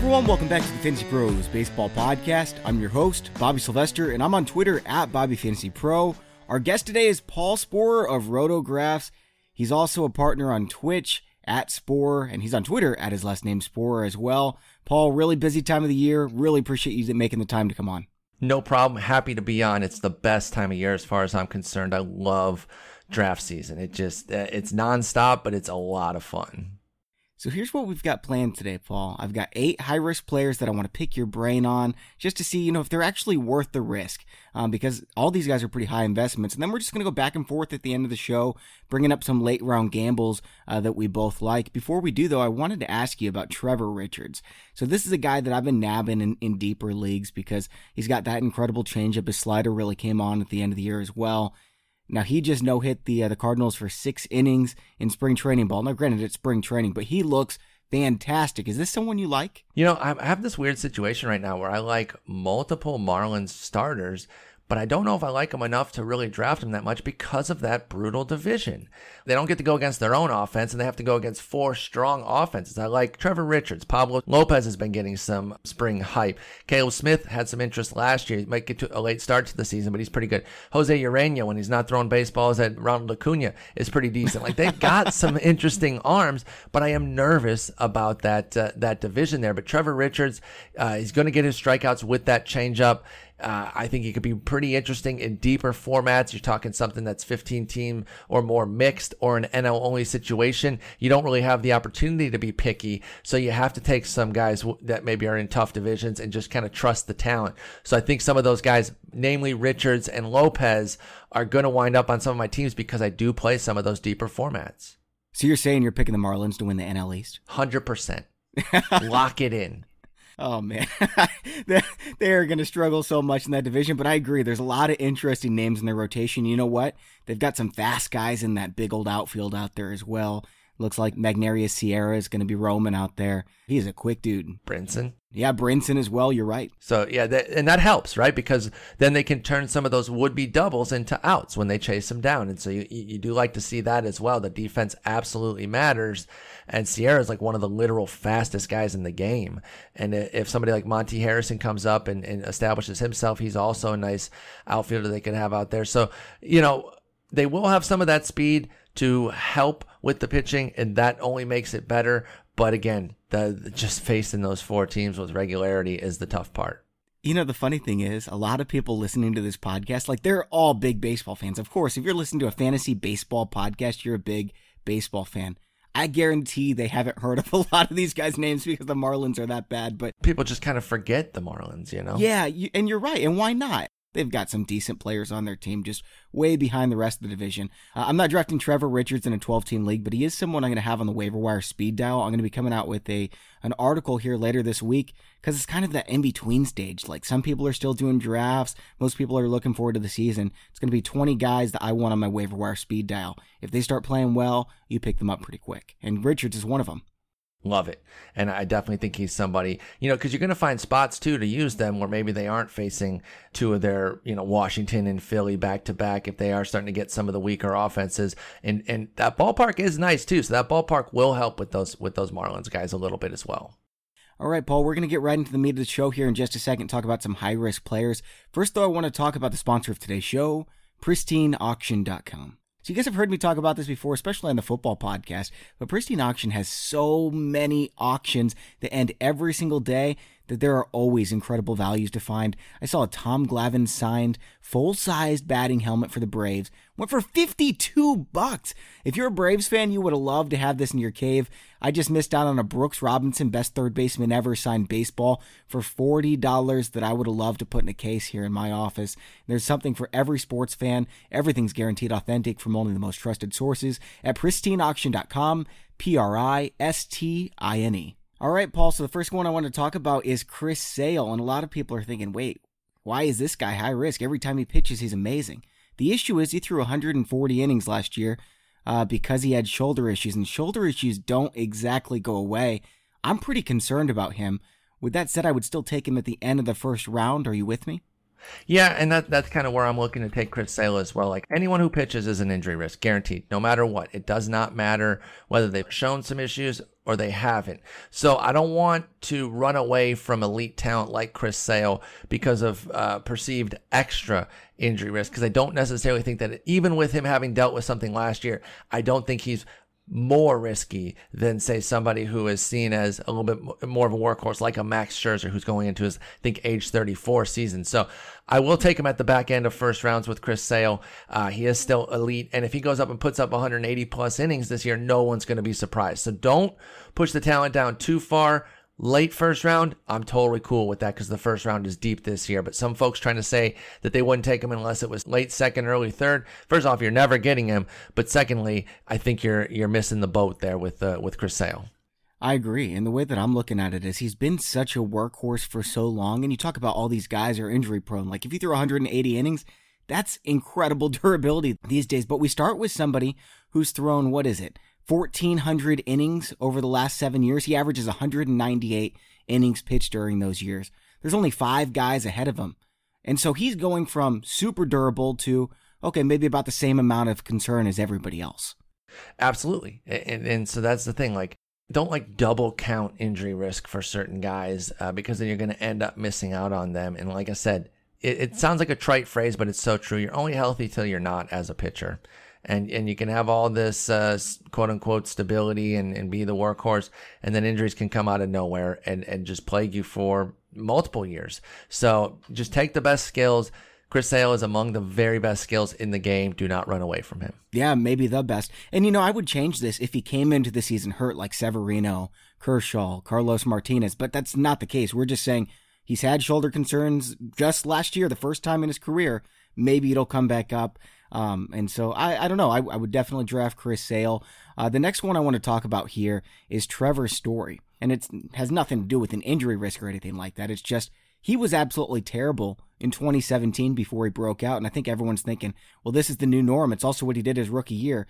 everyone, welcome back to the Fantasy Pros Baseball Podcast. I'm your host, Bobby Sylvester, and I'm on Twitter at Bobby Fantasy Pro. Our guest today is Paul Sporer of Rotographs. He's also a partner on Twitch at Spore, and he's on Twitter at his last name Sporer as well. Paul, really busy time of the year. Really appreciate you making the time to come on. No problem. Happy to be on. It's the best time of year as far as I'm concerned. I love draft season. It just it's nonstop, but it's a lot of fun. So here's what we've got planned today, Paul. I've got eight high risk players that I want to pick your brain on just to see, you know, if they're actually worth the risk. Um, because all these guys are pretty high investments. And then we're just going to go back and forth at the end of the show, bringing up some late round gambles uh, that we both like. Before we do, though, I wanted to ask you about Trevor Richards. So this is a guy that I've been nabbing in, in deeper leagues because he's got that incredible changeup. His slider really came on at the end of the year as well. Now he just no hit the uh, the Cardinals for six innings in spring training ball. Now, granted, it's spring training, but he looks fantastic. Is this someone you like? You know, I have this weird situation right now where I like multiple Marlins starters, but I don't know if I like them enough to really draft them that much because of that brutal division. They don't get to go against their own offense and they have to go against four strong offenses. I like Trevor Richards. Pablo Lopez has been getting some spring hype. Caleb Smith had some interest last year. He might get to a late start to the season, but he's pretty good. Jose Urena, when he's not throwing baseballs at Ronald Acuna, is pretty decent. Like they've got some interesting arms, but I am nervous about that uh, that division there. But Trevor Richards, uh, he's going to get his strikeouts with that changeup. Uh, I think it could be pretty interesting in deeper formats. You're talking something that's 15 team or more mixed or an NL only situation. You don't really have the opportunity to be picky. So you have to take some guys that maybe are in tough divisions and just kind of trust the talent. So I think some of those guys, namely Richards and Lopez, are going to wind up on some of my teams because I do play some of those deeper formats. So you're saying you're picking the Marlins to win the NL East? 100%. Lock it in. Oh man, they are going to struggle so much in that division. But I agree, there's a lot of interesting names in their rotation. You know what? They've got some fast guys in that big old outfield out there as well. Looks like Magneuris Sierra is going to be roaming out there. He's a quick dude. Brinson. Yeah, Brinson as well. You're right. So yeah, that, and that helps, right? Because then they can turn some of those would-be doubles into outs when they chase them down, and so you you do like to see that as well. The defense absolutely matters, and Sierra is like one of the literal fastest guys in the game. And if somebody like Monte Harrison comes up and, and establishes himself, he's also a nice outfielder they could have out there. So you know they will have some of that speed to help with the pitching, and that only makes it better. But again, the just facing those four teams with regularity is the tough part. You know, the funny thing is, a lot of people listening to this podcast, like they're all big baseball fans. Of course, if you're listening to a fantasy baseball podcast, you're a big baseball fan. I guarantee they haven't heard of a lot of these guys' names because the Marlins are that bad. But people just kind of forget the Marlins, you know? Yeah, you, and you're right. And why not? They've got some decent players on their team, just way behind the rest of the division. Uh, I'm not drafting Trevor Richards in a 12 team league, but he is someone I'm going to have on the waiver wire speed dial. I'm going to be coming out with a an article here later this week because it's kind of that in between stage. Like some people are still doing drafts, most people are looking forward to the season. It's going to be 20 guys that I want on my waiver wire speed dial. If they start playing well, you pick them up pretty quick, and Richards is one of them. Love it. And I definitely think he's somebody, you know, because you're going to find spots too to use them where maybe they aren't facing two of their, you know, Washington and Philly back to back if they are starting to get some of the weaker offenses. And and that ballpark is nice too. So that ballpark will help with those with those Marlins guys a little bit as well. All right, Paul, we're going to get right into the meat of the show here in just a second, talk about some high risk players. First, though, I want to talk about the sponsor of today's show, pristineauction.com. So you guys have heard me talk about this before, especially on the football podcast, but Pristine Auction has so many auctions that end every single day that there are always incredible values to find. I saw a Tom Glavine signed full-sized batting helmet for the Braves went for 52 bucks. If you're a Braves fan, you would have loved to have this in your cave. I just missed out on a Brooks Robinson best third baseman ever signed baseball for $40 that I would have loved to put in a case here in my office. There's something for every sports fan. Everything's guaranteed authentic from only the most trusted sources at pristineauction.com, P R I S T I N E. All right, Paul. So the first one I want to talk about is Chris Sale. And a lot of people are thinking, wait, why is this guy high risk? Every time he pitches, he's amazing. The issue is he threw 140 innings last year uh, because he had shoulder issues, and shoulder issues don't exactly go away. I'm pretty concerned about him. With that said, I would still take him at the end of the first round. Are you with me? Yeah, and that that's kind of where I'm looking to take Chris Sale as well. Like anyone who pitches is an injury risk, guaranteed, no matter what. It does not matter whether they've shown some issues or they haven't. So I don't want to run away from elite talent like Chris Sale because of uh, perceived extra injury risk. Because I don't necessarily think that even with him having dealt with something last year, I don't think he's more risky than say somebody who is seen as a little bit more of a workhorse like a Max Scherzer who's going into his I think age 34 season. So I will take him at the back end of first rounds with Chris Sale. Uh, he is still elite, and if he goes up and puts up 180 plus innings this year, no one's going to be surprised. So don't push the talent down too far late first round, I'm totally cool with that because the first round is deep this year. But some folks trying to say that they wouldn't take him unless it was late second, early third. First off, you're never getting him. But secondly, I think you're you're missing the boat there with uh, with Chris Sale. I agree. And the way that I'm looking at it is he's been such a workhorse for so long. And you talk about all these guys are injury prone. Like if you throw 180 innings, that's incredible durability these days. But we start with somebody who's thrown, what is it? 1,400 innings over the last seven years. He averages 198 innings pitched during those years. There's only five guys ahead of him. And so he's going from super durable to, okay, maybe about the same amount of concern as everybody else. Absolutely. And, and so that's the thing. Like, don't like double count injury risk for certain guys uh, because then you're going to end up missing out on them. And like I said, it, it sounds like a trite phrase, but it's so true. You're only healthy till you're not as a pitcher and and you can have all this uh, quote unquote stability and, and be the workhorse, and then injuries can come out of nowhere and and just plague you for multiple years. So just take the best skills. Chris Sale is among the very best skills in the game. Do not run away from him. Yeah, maybe the best. And you know, I would change this if he came into the season hurt like Severino, Kershaw, Carlos Martinez, but that's not the case. We're just saying he's had shoulder concerns just last year, the first time in his career. Maybe it'll come back up. Um, and so I, I don't know. I, I would definitely draft Chris Sale. Uh, the next one I want to talk about here is Trevor Story. And it has nothing to do with an injury risk or anything like that. It's just he was absolutely terrible in 2017 before he broke out. And I think everyone's thinking, well, this is the new norm. It's also what he did his rookie year.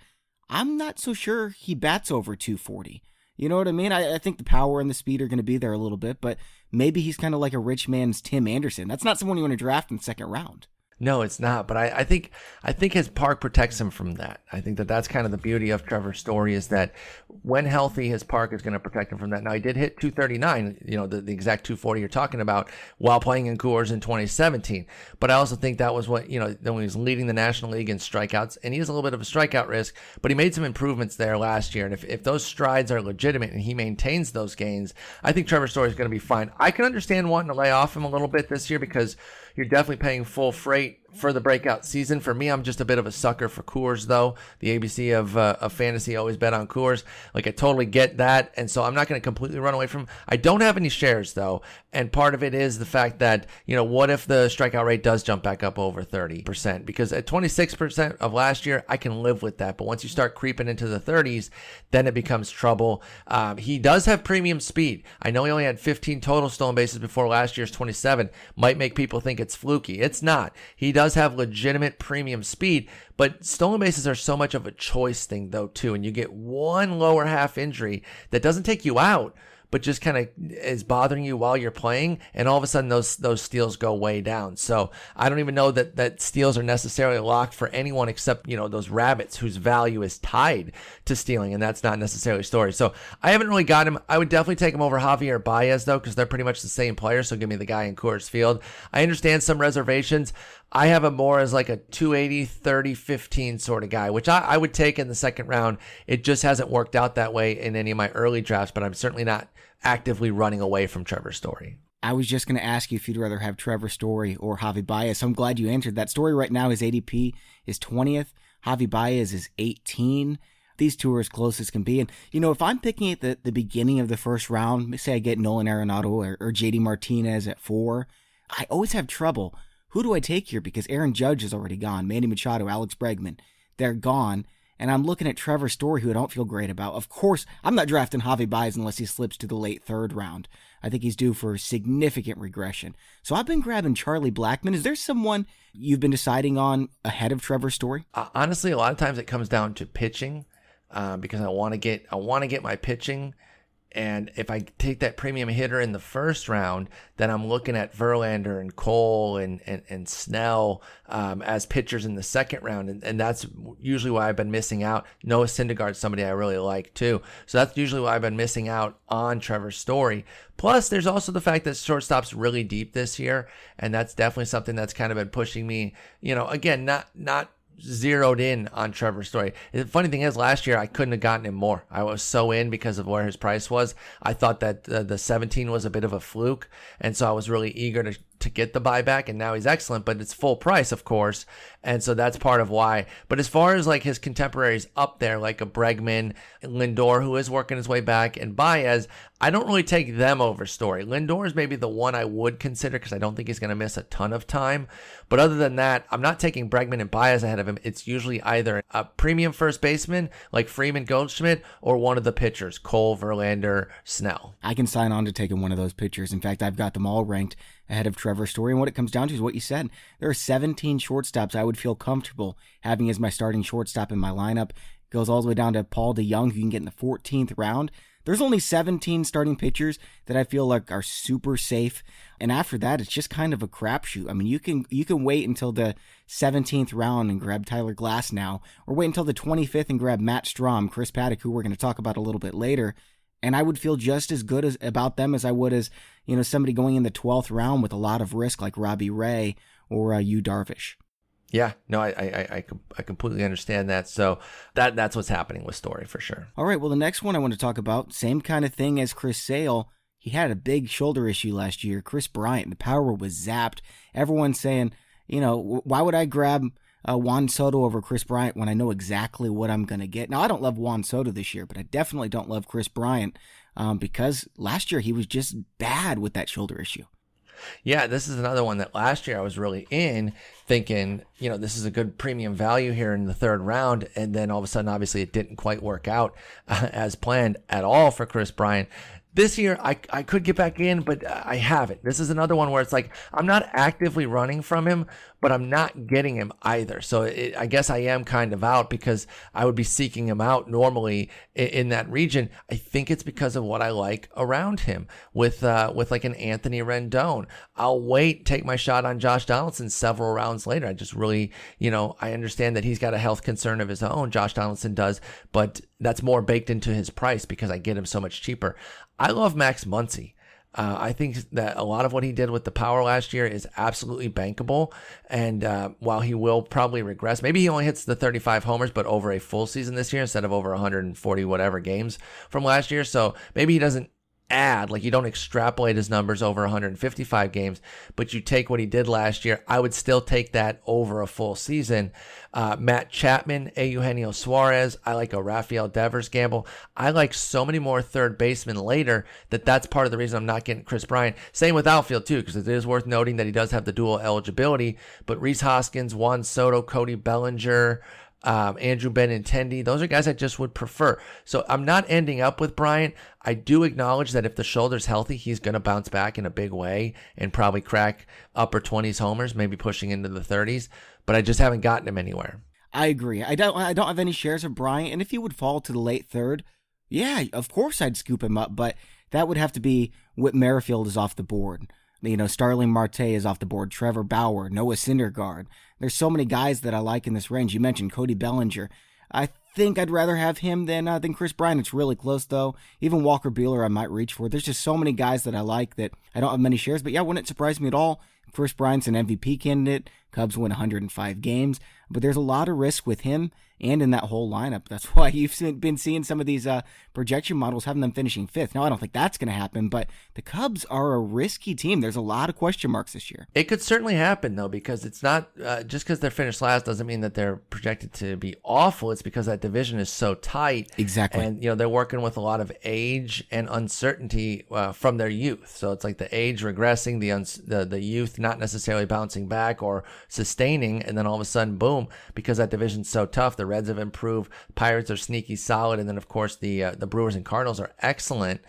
I'm not so sure he bats over 240. You know what I mean? I, I think the power and the speed are going to be there a little bit, but maybe he's kind of like a rich man's Tim Anderson. That's not someone you want to draft in the second round. No, it's not. But I, I, think I think his park protects him from that. I think that that's kind of the beauty of Trevor's story is that when healthy, his park is going to protect him from that. Now he did hit 239, you know, the, the exact 240 you're talking about while playing in Coors in 2017. But I also think that was what you know when he was leading the National League in strikeouts, and he has a little bit of a strikeout risk, but he made some improvements there last year. And if, if those strides are legitimate and he maintains those gains, I think Trevor Story is going to be fine. I can understand wanting to lay off him a little bit this year because you're definitely paying full freight for the breakout season. For me, I'm just a bit of a sucker for Coors, though. The ABC of, uh, of fantasy always bet on Coors. Like, I totally get that. And so I'm not going to completely run away from I don't have any shares, though. And part of it is the fact that, you know, what if the strikeout rate does jump back up over 30%? Because at 26% of last year, I can live with that. But once you start creeping into the 30s, then it becomes trouble. Um, he does have premium speed. I know he only had 15 total stolen bases before last year's 27. Might make people think it's fluky. It's not. He does have legitimate premium speed, but stolen bases are so much of a choice thing though too, and you get one lower half injury that doesn't take you out, but just kind of is bothering you while you're playing, and all of a sudden those those steals go way down. So I don't even know that that steals are necessarily locked for anyone except you know those rabbits whose value is tied to stealing, and that's not necessarily story. So I haven't really got him. I would definitely take him over Javier Baez though, because they're pretty much the same player. So give me the guy in Coors Field. I understand some reservations. I have him more as like a 280, 30, 15 sort of guy, which I, I would take in the second round. It just hasn't worked out that way in any of my early drafts, but I'm certainly not actively running away from Trevor Story. I was just going to ask you if you'd rather have Trevor Story or Javi Baez. I'm glad you answered that. Story right now, his ADP is 20th. Javi Baez is 18. These two are as close as can be. And, you know, if I'm picking at the, the beginning of the first round, say I get Nolan Arenado or, or JD Martinez at four, I always have trouble who do I take here? Because Aaron Judge is already gone. Manny Machado, Alex Bregman, they're gone. And I'm looking at Trevor Story, who I don't feel great about. Of course, I'm not drafting Javi Baez unless he slips to the late third round. I think he's due for significant regression. So I've been grabbing Charlie Blackmon. Is there someone you've been deciding on ahead of Trevor Story? Uh, honestly, a lot of times it comes down to pitching, uh, because I want to get I want to get my pitching And if I take that premium hitter in the first round, then I'm looking at Verlander and Cole and, and, and Snell um, as pitchers in the second round. And, and that's usually why I've been missing out. Noah Syndergaard's somebody I really like too. So that's usually why I've been missing out on Trevor Story. Plus, there's also the fact that shortstop's really deep this year. And that's definitely something that's kind of been pushing me, you know, again, not, not zeroed in on Trevor Story. The funny thing is, last year I couldn't have gotten him more. I was so in because of where his price was. I thought that uh, the 17 was a bit of a fluke, and so I was really eager to to get the buyback, and now he's excellent, but it's full price, of course, and so that's part of why. But as far as like his contemporaries up there, like a Bregman, Lindor, who is working his way back, and Baez, I don't really take them over Story. Lindor is maybe the one I would consider because I don't think he's going to miss a ton of time. But other than that, I'm not taking Bregman and Baez ahead of him. It's usually either a premium first baseman like Freeman Goldschmidt or one of the pitchers, Cole, Verlander, Snell. I can sign on to taking one of those pitchers. In fact, I've got them all ranked ahead of Trevor Story. And what it comes down to is what you said. There are 17 shortstops I would feel comfortable having as my starting shortstop in my lineup. Goes all the way down to Paul DeJong, who you can get in the 14th round. There's only 17 starting pitchers that I feel like are super safe. And after that, it's just kind of a crapshoot. I mean, you can you can wait until the 17th round and grab Tyler Glasnow, or wait until the 25th and grab Matt Strahm, Chris Paddack, who we're going to talk about a little bit later and I would feel just as good as, about them as I would as you know somebody going in the twelfth round with a lot of risk like Robbie Ray or uh, Yu Darvish. Yeah, no, I, I, I, I completely understand that. So that that's what's happening with Story for sure. All right, well, the next one I want to talk about, same kind of thing as Chris Sale. He had a big shoulder issue last year. Kris Bryant, the power was zapped. Everyone's saying, you know, why would I grab uh, Juan Soto over Kris Bryant when I know exactly what I'm going to get. Now, I don't love Juan Soto this year, but I definitely don't love Kris Bryant um, because last year he was just bad with that shoulder issue. Yeah, this is another one that last year I was really in thinking, you know, this is a good premium value here in the third round. And then all of a sudden, obviously, it didn't quite work out uh, as planned at all for Kris Bryant. This year, I, I could get back in, but I haven't. This is another one where it's like I'm not actively running from him, but I'm not getting him either. So it, I guess I am kind of out because I would be seeking him out normally in, in that region. I think it's because of what I like around him with uh, with like an Anthony Rendon. I'll wait, take my shot on Josh Donaldson several rounds later. I just really, you know, I understand that he's got a health concern of his own. Josh Donaldson does, but that's more baked into his price because I get him so much cheaper. I love Max Muncy. Uh, I think that a lot of what he did with the power last year is absolutely bankable. And uh, while he will probably regress, maybe he only hits the 35 homers, but over a full season this year instead of over 140 whatever games from last year. So maybe he doesn't add, like you don't extrapolate his numbers over 155 games, but you take what he did last year. I would still take that over a full season. Uh, Matt Chapman, a Eugenio Suarez. I like a Rafael Devers gamble. I like so many more third basemen later that that's part of the reason I'm not getting Kris Bryant. Same with outfield too, because it is worth noting that he does have the dual eligibility. But Rhys Hoskins, Juan Soto, Cody Bellinger, um, Andrew Benintendi. Those are guys I just would prefer. So I'm not ending up with Bryant. I do acknowledge that if the shoulder's healthy, he's going to bounce back in a big way and probably crack upper 20s homers, maybe pushing into the 30s. But I just haven't gotten him anywhere. I agree. I don't. I don't have any shares of Bryant, and if he would fall to the late third, yeah, of course I'd scoop him up. But that would have to be Whit Merrifield is off the board. You know, Starling Marte is off the board. Trevor Bauer, Noah Syndergaard. There's so many guys that I like in this range. You mentioned Cody Bellinger. I think I'd rather have him than uh, than Kris Bryant. It's really close though. Even Walker Buehler, I might reach for. There's just so many guys that I like that I don't have many shares. But yeah, wouldn't surprise me at all? Kris Bryant's an MVP candidate. Cubs win 105 games, but there's a lot of risk with him and in that whole lineup. That's why you've been seeing some of these uh, projection models having them finishing fifth. Now, I don't think that's going to happen, but the Cubs are a risky team. There's a lot of question marks this year. It could certainly happen, though, because it's not uh, just because they're finished last doesn't mean that they're projected to be awful. It's because that division is so tight. Exactly. And, you know, they're working with a lot of age and uncertainty uh, from their youth. So it's like the age regressing, the, uns- the, the youth not necessarily bouncing back or sustaining. And then all of a sudden, boom, because that division's so tough, the Reds have improved. Pirates are sneaky solid, and then of course the uh, the Brewers and Cardinals are excellent.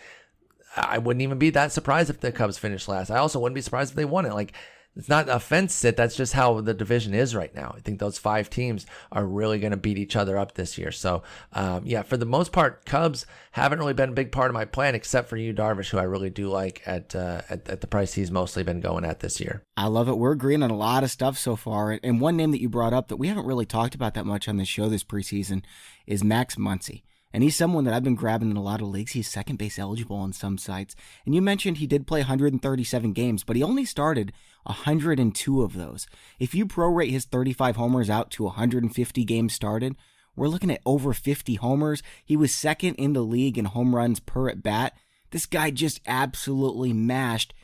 I wouldn't even be that surprised if the Cubs finished last. I also wouldn't be surprised if they won it. Like it's not fence sit. That's just how the division is right now. I think those five teams are really going to beat each other up this year. So, um, yeah, for the most part, Cubs haven't really been a big part of my plan, except for Yu Darvish, who I really do like at, uh, at, at the price he's mostly been going at this year. I love it. We're agreeing on a lot of stuff so far. And one name that you brought up that we haven't really talked about that much on the show this preseason is Max Muncy. And he's someone that I've been grabbing in a lot of leagues. He's second base eligible on some sites. And you mentioned he did play 137 games, but he only started 102 of those. If you prorate his 35 homers out to 150 games started, we're looking at over 50 homers. He was second in the league in home runs per at bat. This guy just absolutely mashed,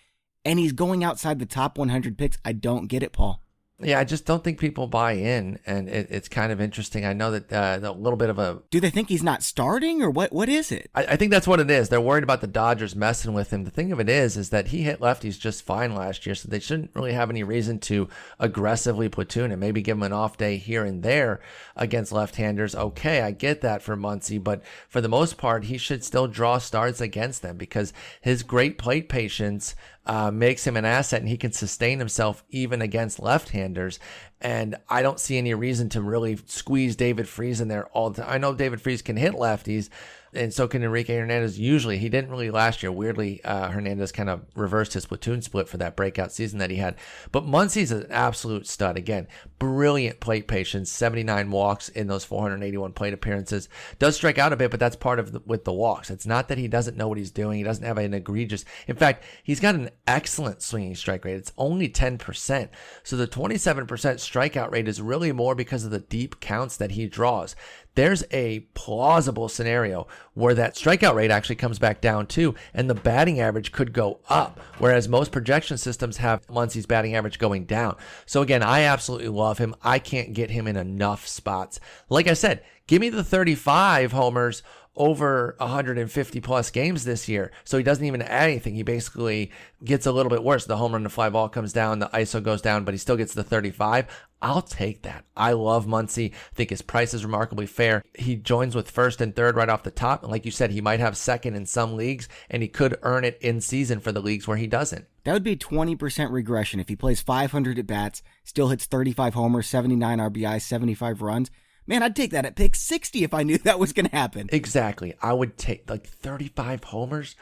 and he's going outside the top 100 picks. I don't get it, Paul. Yeah, I just don't think people buy in, and it, it's kind of interesting. I know that uh, a little bit of a. Do they think he's not starting, or what? What is it? I, I, think that's what it is. They're worried about the Dodgers messing with him. The thing of it is, is that he hit lefties just fine last year, so they shouldn't really have any reason to aggressively platoon him. Maybe give him an off day here and there against left-handers. Okay, I get that for Muncy, but for the most part, he should still draw starts against them because his great plate patience uh, makes him an asset and he can sustain himself even against left-handers. And I don't see any reason to really squeeze David Freese in there all the time. I know David Freese can hit lefties, and so can Enrique Hernandez. Usually, he didn't really last year. Weirdly, uh, Hernandez kind of reversed his platoon split for that breakout season that he had. But Muncy's an absolute stud. Again, brilliant plate patience, 79 walks in those 481 plate appearances. Does strike out a bit, but that's part of the, with the walks. It's not that he doesn't know what he's doing. He doesn't have an egregious. In fact, he's got an excellent swinging strike rate. It's only 10%. So the 27% strikeout rate is really more because of the deep counts that he draws there's a plausible scenario where that strikeout rate actually comes back down too, and the batting average could go up, whereas most projection systems have Muncy's batting average going down. So again, I absolutely love him. I can't get him in enough spots. Like I said, give me the 35 homers over 150 plus games this year. So he doesn't even add anything. He basically gets a little bit worse. The home run, the fly ball comes down, the ISO goes down, but he still gets the 35. I'll take that. I love Muncy. I think his price is remarkably fair. He joins with first and third right off the top. And like you said, he might have second in some leagues, and he could earn it in season for the leagues where he doesn't. That would be 20% regression if he plays 500 at bats, still hits 35 homers, 79 RBI, 75 runs. Man, I'd take that at pick 60 if I knew that was going to happen. Exactly. I would take like 35 homers.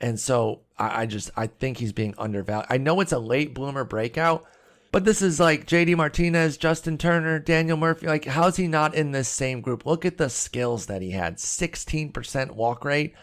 And so I, I just, I think he's being undervalued. I know it's a late bloomer breakout, but this is like JD Martinez, Justin Turner, Daniel Murphy. Like, how's he not in this same group? Look at the skills that he had 16% walk rate.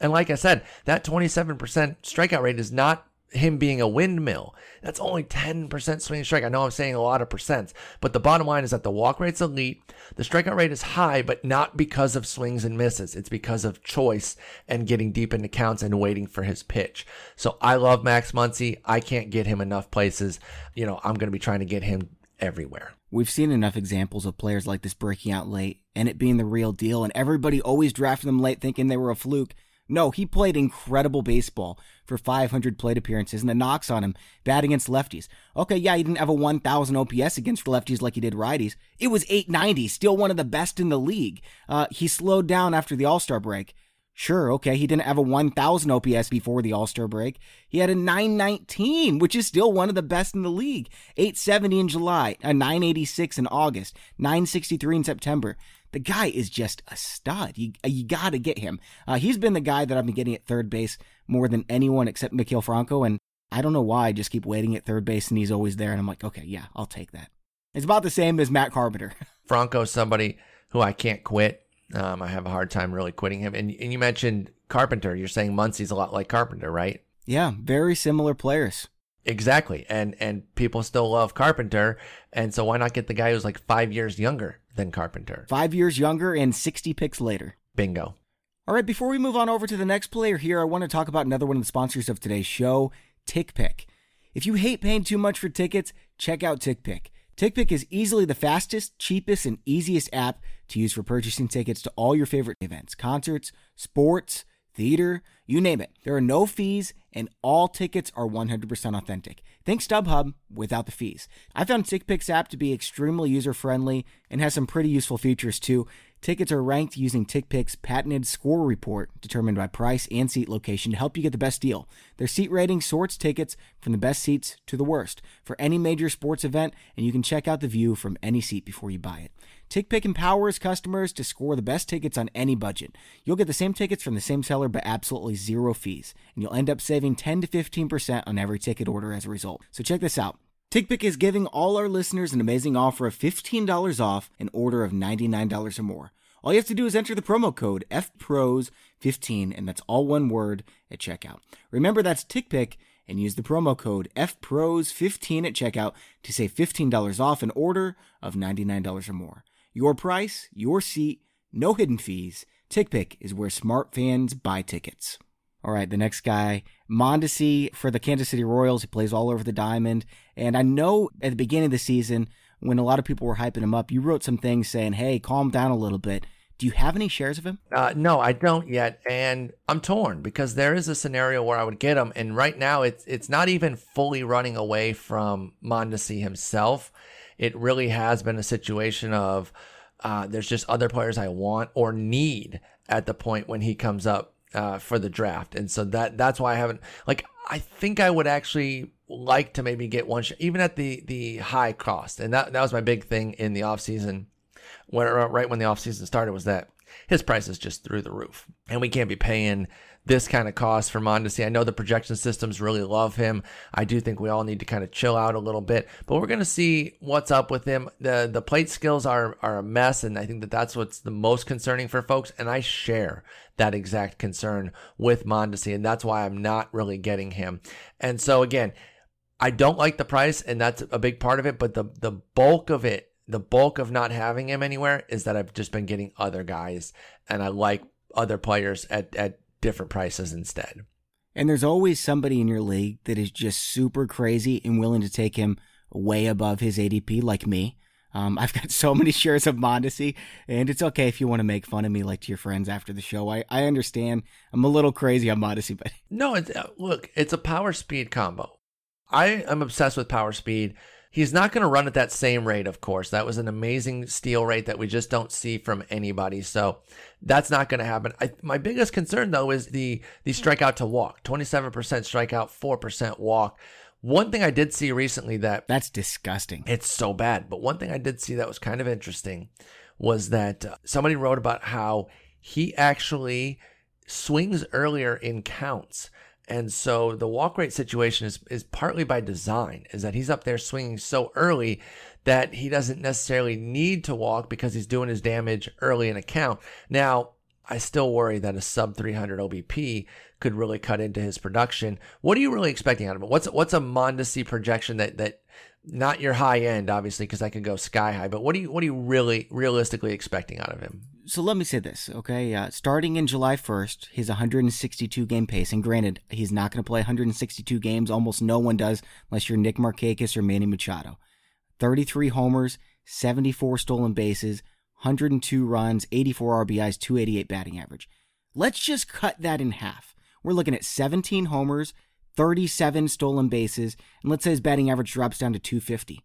And like I said, that 27% strikeout rate is not him being a windmill. That's only 10% swing strike. I know I'm saying a lot of percents, but the bottom line is that the walk rate's elite. The strikeout rate is high, but not because of swings and misses. It's because of choice and getting deep into counts and waiting for his pitch. So I love Max Muncy. I can't get him enough places. You know, I'm going to be trying to get him everywhere. We've seen enough examples of players like this breaking out late and it being the real deal, and everybody always drafting them late thinking they were a fluke. No, he played incredible baseball for 500 plate appearances, and the knocks on him, bad against lefties. Okay, yeah, he didn't have a 1,000 OPS against lefties like he did righties. It was 890, still one of the best in the league. Uh, he slowed down after the All Star break. Sure, okay, he didn't have a 1,000 OPS before the All Star break. He had a 919, which is still one of the best in the league. 870 in July, a 986 in August, 963 in September. The guy is just a stud. You, you got to get him. Uh, he's been the guy that I've been getting at third base more than anyone except Maikel Franco. And I don't know why. I just keep waiting at third base and he's always there. And I'm like, okay, yeah, I'll take that. It's about the same as Matt Carpenter. Franco's somebody who I can't quit. Um, I have a hard time really quitting him. And, and you mentioned Carpenter. You're saying Muncy's a lot like Carpenter, right? Yeah, very similar players. Exactly. And and people still love Carpenter. And so why not get the guy who's like five years younger than Carpenter? Five years younger and 60 picks later. Bingo. All right, before we move on over to the next player here, I want to talk about another one of the sponsors of today's show, TickPick. If you hate paying too much for tickets, check out TickPick. TickPick is easily the fastest, cheapest, and easiest app to use for purchasing tickets to all your favorite events, concerts, sports, theater, you name it. There are no fees and all tickets are 100% authentic. Think StubHub without the fees. I found TickPick's app to be extremely user friendly and has some pretty useful features too. Tickets are ranked using TickPick's patented score report determined by price and seat location to help you get the best deal. Their seat rating sorts tickets from the best seats to the worst for any major sports event, and you can check out the view from any seat before you buy it. TickPick empowers customers to score the best tickets on any budget. You'll get the same tickets from the same seller, but absolutely zero fees, and you'll end up saving 10 to 15% on every ticket order as a result. So check this out. TickPick is giving all our listeners an amazing offer of $15 off an order of $99 or more. All you have to do is enter the promo code FPROS15, and that's all one word at checkout. Remember, that's TickPick, and use the promo code FPROS15 at checkout to save $15 off an order of $99 or more. Your price, your seat, no hidden fees. TickPick is where smart fans buy tickets. All right, the next guy, Mondesi for the Kansas City Royals. He plays all over the diamond. And I know at the beginning of the season, when a lot of people were hyping him up, you wrote some things saying, hey, calm down a little bit. Do you have any shares of him? Uh, no, I don't yet, and I'm torn because there is a scenario where I would get him, and right now it's it's not even fully running away from Mondesi himself. It really has been a situation of uh, there's just other players I want or need at the point when he comes up uh, for the draft, and so that that's why I haven't like I think I would actually like to maybe get one shot, even at the the high cost, and that that was my big thing in the offseason. When right when the offseason started was that his price is just through the roof, and we can't be paying this kind of cost for Mondesi. I know the projection systems really love him. I do think we all need to kind of chill out a little bit, but we're going to see what's up with him. the The plate skills are are a mess, and I think that that's what's the most concerning for folks. And I share that exact concern with Mondesi, and that's why I'm not really getting him. And so again. I don't like the price, and that's a big part of it. But the the bulk of it, the bulk of not having him anywhere, is that I've just been getting other guys, and I like other players at at different prices instead. And there's always somebody in your league that is just super crazy and willing to take him way above his ADP, like me. Um, I've got so many shares of Mondesi, and it's okay if you want to make fun of me, like to your friends after the show. I, I understand. I'm a little crazy on Mondesi, but no, it's, uh, look, it's a power speed combo. I am obsessed with power speed. He's not going to run at that same rate, of course. That was an amazing steal rate that we just don't see from anybody. So that's not going to happen. I, my biggest concern, though, is the the strikeout to walk. Twenty seven percent strikeout, four percent walk. One thing I did see recently that that's disgusting. It's so bad. But one thing I did see that was kind of interesting was that uh, somebody wrote about how he actually swings earlier in counts. And so the walk rate situation is, is partly by design, is that he's up there swinging so early that he doesn't necessarily need to walk because he's doing his damage early in a count. Now, I still worry that a sub 300 OBP could really cut into his production. What are you really expecting out of him? What's what's a Mondesi projection that that not your high end, obviously, because I could go sky high. But what are you what are you really realistically expecting out of him? So let me say this, okay? Uh, starting in July 1st, his 162 game pace, and granted, he's not going to play 162 games. Almost no one does, unless you're Nick Markakis or Manny Machado. 33 homers, 74 stolen bases, 102 runs, 84 RBIs, 288 batting average. Let's just cut that in half. We're looking at 17 homers, 37 stolen bases, and let's say his batting average drops down to 250.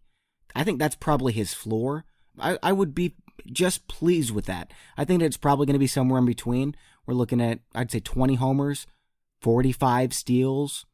I think that's probably his floor. I, I would be just pleased with that. I think it's probably going to be somewhere in between. We're looking at, I'd say, 20 homers, 45 steals,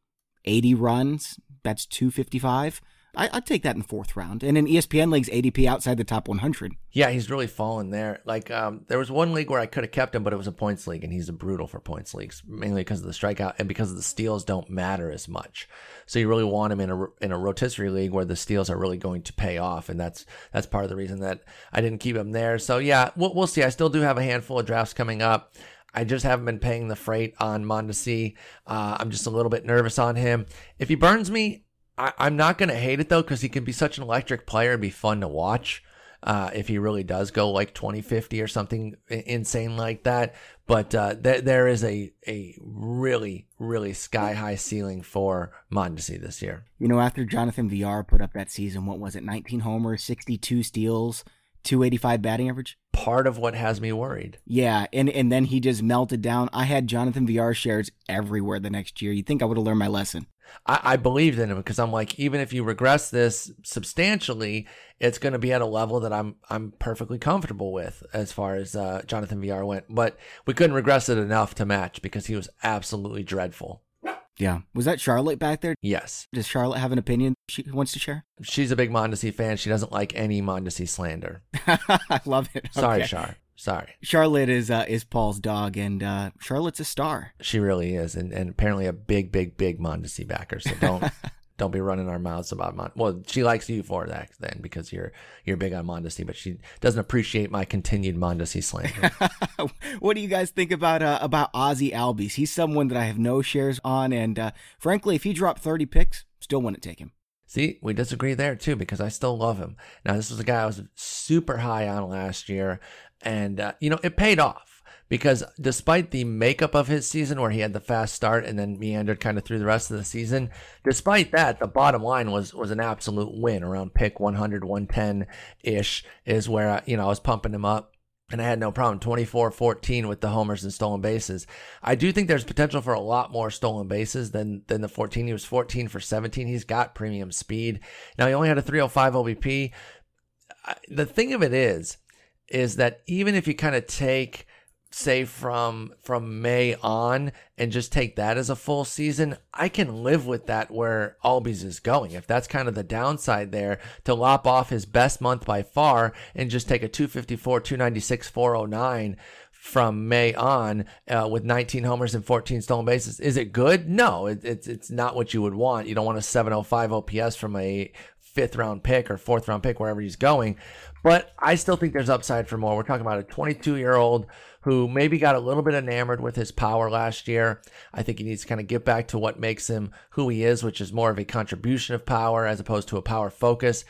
80 runs. That's 255. I, would take that in the fourth round. And in ESPN leagues, ADP outside the top 100. Yeah, he's really fallen there. Like, um, there was one league where I could have kept him, but it was a points league, and he's a brutal for points leagues, mainly because of the strikeout and because the steals don't matter as much. So you really want him in a in a rotisserie league where the steals are really going to pay off, and that's that's part of the reason that I didn't keep him there. So yeah, we'll, we'll see. I still do have a handful of drafts coming up. I just haven't been paying the freight on Mondesi. Uh, I'm just a little bit nervous on him. If he burns me, I, am not going to hate it though because he can be such an electric player and be fun to watch. Uh, if he really does go like 2050 or something insane like that. But uh, there, there is a, a really, really sky high ceiling for Mondesi this year. You know, after Jonathan Villar put up that season, what was it, 19 homers, 62 steals, 285 batting average? Part of what has me worried. Yeah, and, and then he just melted down. I had Jonathan Villar shares everywhere the next year. You'd think I would have learned my lesson. I, I believed in him because I'm like, even if you regress this substantially, it's going to be at a level that I'm I'm perfectly comfortable with as far as uh, Jonathan Villar went. But we couldn't regress it enough to match because he was absolutely dreadful. Yeah. Was that Charlotte back there? Yes. Does Charlotte have an opinion she wants to share? She's a big Mondesi fan. She doesn't like any Mondesi slander. I love it. Sorry, Okay. Char. Sorry. Charlotte is uh, is Paul's dog, and uh, Charlotte's a star. She really is, and, and apparently a big, big, big Mondesi backer. So don't don't be running our mouths about Mon. Well, she likes you for that then because you're you're big on Mondesi, but she doesn't appreciate my continued Mondesi slander. what do you guys think about uh, about Ozzy Albies? He's someone that I have no shares on, and uh, frankly, if he dropped thirty picks, still wouldn't take him. See, we disagree there too because I still love him. Now, this was a guy I was super high on last year, and uh, you know it paid off because despite the makeup of his season, where he had the fast start and then meandered kind of through the rest of the season, despite that, the bottom line was was an absolute win around pick 100, 110 ish is where I, you know I was pumping him up. And I had no problem. 24 14 with the homers and stolen bases. I do think there's potential for a lot more stolen bases than, than the 14. He was 14 for 17. He's got premium speed. Now, he only had a 305 OBP. The thing of it is, is that even if you kind of take say from from May on and just take that as a full season, I can live with that where Albies is going. If that's kind of the downside there, to lop off his best month by far and just take a 254, 296, 409 from May on uh, with 19 homers and 14 stolen bases. Is it good? No, it, it's it's not what you would want. You don't want a 705 OPS from a fifth round pick or fourth round pick wherever he's going. But I still think there's upside for more. We're talking about a 22 year old who maybe got a little bit enamored with his power last year. I think he needs to kind of get back to what makes him who he is, which is more of a contribution of power as opposed to a power focus.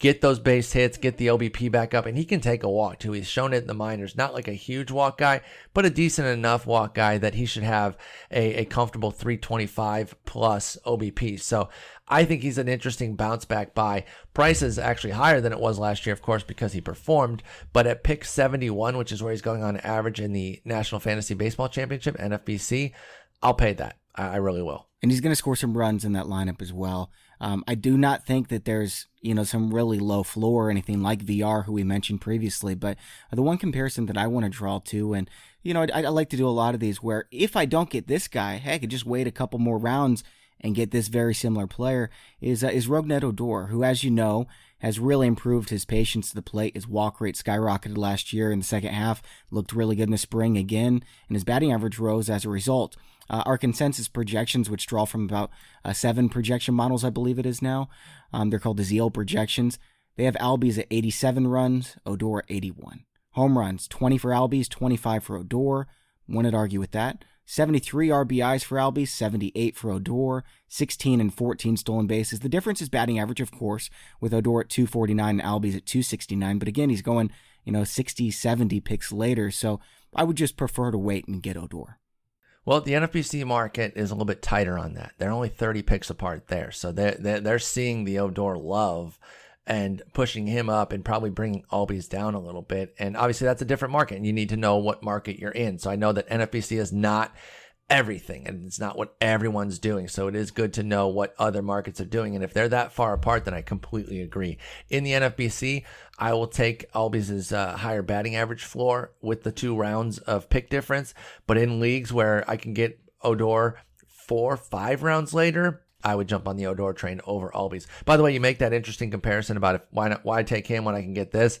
Get those base hits, get the OBP back up, and he can take a walk too. He's shown it in the minors. Not like a huge walk guy, but a decent enough walk guy that he should have a, a comfortable 325 plus OBP. So I think he's an interesting bounce back buy. Price is actually higher than it was last year, of course, because he performed. But at pick 71, which is where he's going on average in the National Fantasy Baseball Championship, NFBC, I'll pay that. I, I really will. and he's going to score some runs in that lineup as well. Um, I do not think that there's you know some really low floor or anything like Villar, who we mentioned previously. But the one comparison that I want to draw to, and you know, I, I like to do a lot of these where if I don't get this guy, heck, I could just wait a couple more rounds and get this very similar player. Is uh, is Rougned Odor, who, as you know, has really improved his patience to the plate. His walk rate skyrocketed last year in the second half, looked really good in the spring again, and his batting average rose as a result. Uh, our consensus projections, which draw from about uh, seven projection models, I believe it is now, um, they're called the Zeile projections. They have Albies at 87 runs, Odor at 81. Home runs 20 for Albies, 25 for Odor. One would argue with that. 73 RBIs for Albies, 78 for Odor, 16 and 14 stolen bases. The difference is batting average, of course, with Odor at 249 and Albies at 269. But again, he's going, you know, 60, 70 picks later. So I would just prefer to wait and get Odor. Well, the NFBC market is a little bit tighter on that. They're only 30 picks apart there. So they're, they're, they're seeing the Odor love and pushing him up and probably bringing Albies down a little bit. And obviously, that's a different market, and you need to know what market you're in. So I know that NFBC is not everything and it's not what everyone's doing. So it is good to know what other markets are doing. And if they're that far apart, then I completely agree. In the NFBC, I will take Albies' uh, higher batting average floor with the two rounds of pick difference. But in leagues where I can get Odor four, five rounds later, I would jump on the Odor train over Albies. By the way, you make that interesting comparison about if, why not why take him when I can get this.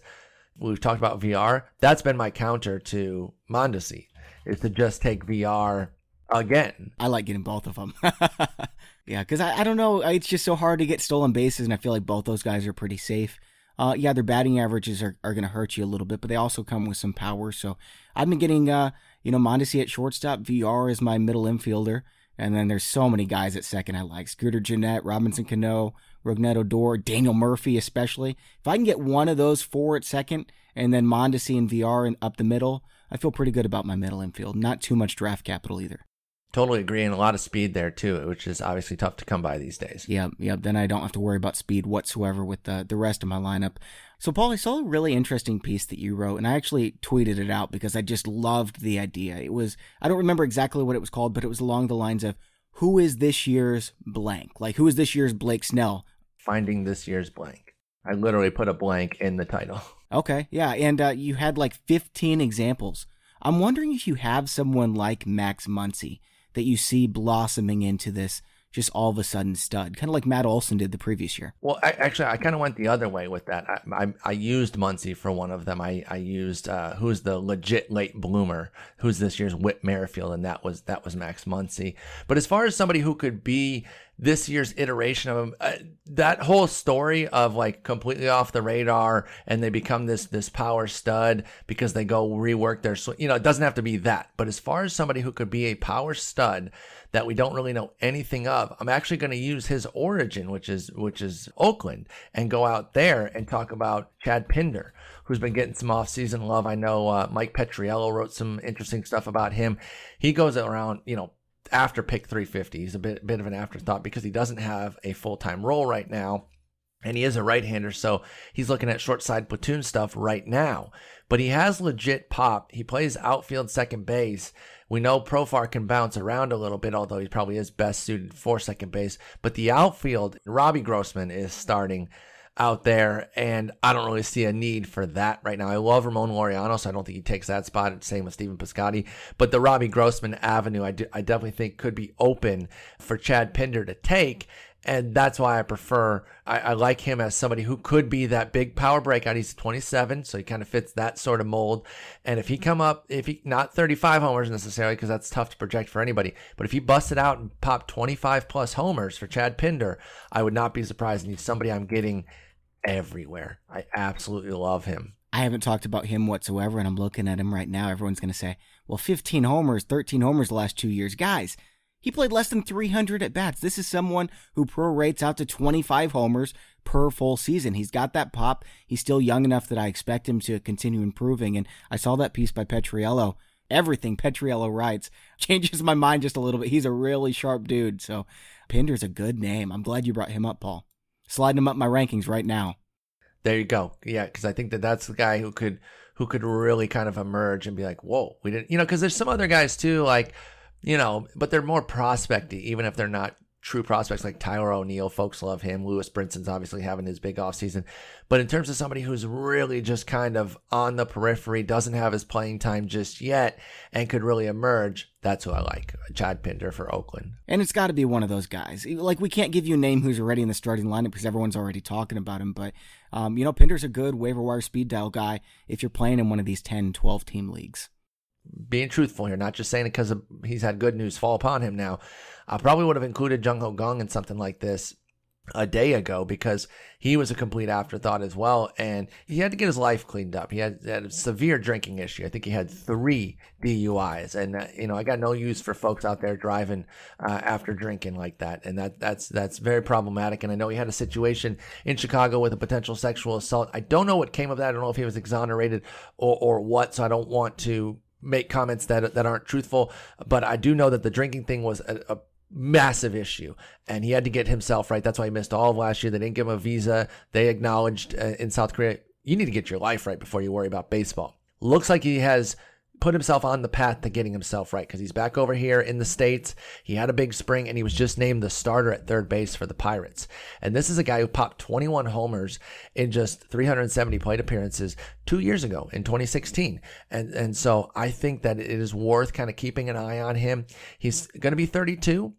We've talked about Villar. That's been my counter to Mondesi is to just take Villar again. I like getting both of them. yeah, because I, I don't know. It's just so hard to get stolen bases, and I feel like both those guys are pretty safe. Uh, yeah, their batting averages are, are going to hurt you a little bit, but they also come with some power. So I've been getting, uh, you know, Mondesi at shortstop. Villar is my middle infielder. And then there's so many guys at second I like. Scooter Gennett, Robinson Cano, Rougned Odor, Daniel Murphy especially. If I can get one of those four at second and then Mondesi and Villar and up the middle, I feel pretty good about my middle infield. Not too much draft capital either. Totally agree, and a lot of speed there too, which is obviously tough to come by these days. Yep, yep. Then I don't have to worry about speed whatsoever with the, the rest of my lineup. So, Paul, I saw a really interesting piece that you wrote, and I actually tweeted it out because I just loved the idea. It was, I don't remember exactly what it was called, but it was along the lines of who is this year's blank? Like, who is this year's Blake Snell? Finding this year's blank. I literally put a blank in the title. Okay, yeah, and uh, you had like 15 examples. I'm wondering if you have someone like Max Muncy that you see blossoming into this just all of a sudden stud, kind of like Matt Olson did the previous year. Well, I, actually, I kind of went the other way with that. I, I, I used Muncy for one of them. I, I used uh, who's the legit late bloomer, who's this year's Whit Merrifield, and that was that was Max Muncy. But as far as somebody who could be this year's iteration of him, uh, that whole story of like completely off the radar and they become this this power stud because they go rework their you know it doesn't have to be that. But as far as somebody who could be a power stud that we don't really know anything of. I'm actually going to use his origin, which is which is Oakland, and go out there and talk about Chad Pinder, who's been getting some off-season love. I know uh, Mike Petriello wrote some interesting stuff about him. He goes around, you know, after pick 350. He's a bit bit of an afterthought because he doesn't have a full-time role right now. And he is a right hander, so he's looking at short side platoon stuff right now. But he has legit pop. He plays outfield second base. We know Profar can bounce around a little bit, although he probably is best suited for second base. But the outfield, Robbie Grossman is starting out there, and I don't really see a need for that right now. I love Ramon Laureano, so I don't think he takes that spot. Same with Stephen Piscotty. But the Robbie Grossman avenue, I, do, I definitely think could be open for Chad Pinder to take and that's why I prefer. I, I, like him as somebody who could be that big power breakout. He's 27, so he kind of fits that sort of mold. And if he come up, if he not 35 homers necessarily, because that's tough to project for anybody, but if he busted out and popped 25 plus homers for Chad Pinder, I would not be surprised. And he's somebody I'm getting everywhere. I absolutely love him. I haven't talked about him whatsoever, and I'm looking at him right now. Everyone's going to say, "Well, 15 homers, 13 homers the last two years, guys." He played less than 300 at bats. This is someone who prorates out to 25 homers per full season. He's got that pop. He's still young enough that I expect him to continue improving. And I saw that piece by Petriello. Everything Petriello writes changes my mind just a little bit. He's a really sharp dude. So Pinder's a good name. I'm glad you brought him up, Paul. Sliding him up my rankings right now. There you go. Yeah, because I think that that's the guy who could who could really kind of emerge and be like, whoa, we didn't, you know, because there's some other guys too, like you know, but they're more prospecty, even if they're not true prospects like Tyler O'Neill. Folks love him. Lewis Brinson's obviously having his big offseason. But in terms of somebody who's really just kind of on the periphery, doesn't have his playing time just yet, and could really emerge, that's who I like. Chad Pinder for Oakland. And it's got to be one of those guys. Like, we can't give you a name who's already in the starting lineup because everyone's already talking about him. But, um, you know, Pinder's a good waiver wire speed dial guy if you're playing in one of these 10, 12 team leagues being truthful here, not just saying it because he's had good news fall upon him now. I probably would have included Jung Ho Kang in something like this a day ago because he was a complete afterthought as well. And he had to get his life cleaned up. He had, had a severe drinking issue. I think he had three DUIs. And, uh, you know, I got no use for folks out there driving uh, after drinking like that. And that that's that's very problematic. And I know he had a situation in Chicago with a potential sexual assault. I don't know what came of that. I don't know if he was exonerated or, or what. So I don't want to make comments that that aren't truthful. But I do know that the drinking thing was a, a massive issue and he had to get himself right. That's why he missed all of last year. They didn't give him a visa. They acknowledged uh, in South Korea, you need to get your life right before you worry about baseball. Looks like he has put himself on the path to getting himself right because he's back over here in the States. He had a big spring and he was just named the starter at third base for the Pirates. And this is a guy who popped 21 homers in just 370 plate appearances two years ago in 2016. And, and so I think that it is worth kind of keeping an eye on him. He's going to be 32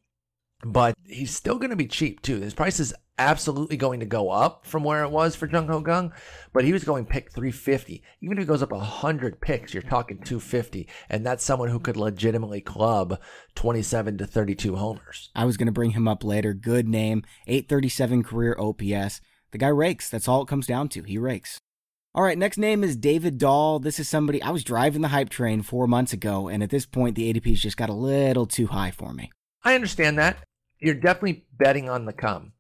but he's still going to be cheap too. His price is absolutely going to go up from where it was for Jung Ho Kang, but he was going pick 350. Even if he goes up 100 picks, you're talking 250, and that's someone who could legitimately club 27 to 32 homers. I was going to bring him up later. Good name, 837 career OPS. The guy rakes. That's all it comes down to. He rakes. All right, next name is David Dahl. This is somebody I was driving the hype train four months ago, and at this point, the ADP's just got a little too high for me. I understand that. You're definitely betting on the come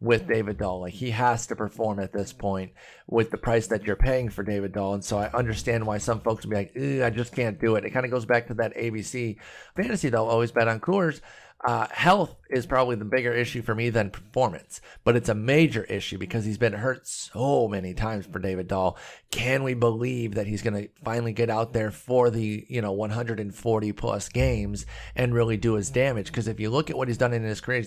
with David Dahl. Like he has to perform at this point with the price that you're paying for David Dahl. And so I understand why some folks would be like, I just can't do it. It kind of goes back to that ABC fantasy though. Always bet on Coors. Uh, health is probably the bigger issue for me than performance, but it's a major issue because he's been hurt so many times for David Dahl. Can we believe that he's going to finally get out there for the, you know, 140 plus games and really do his damage? Because if you look at what he's done in his career,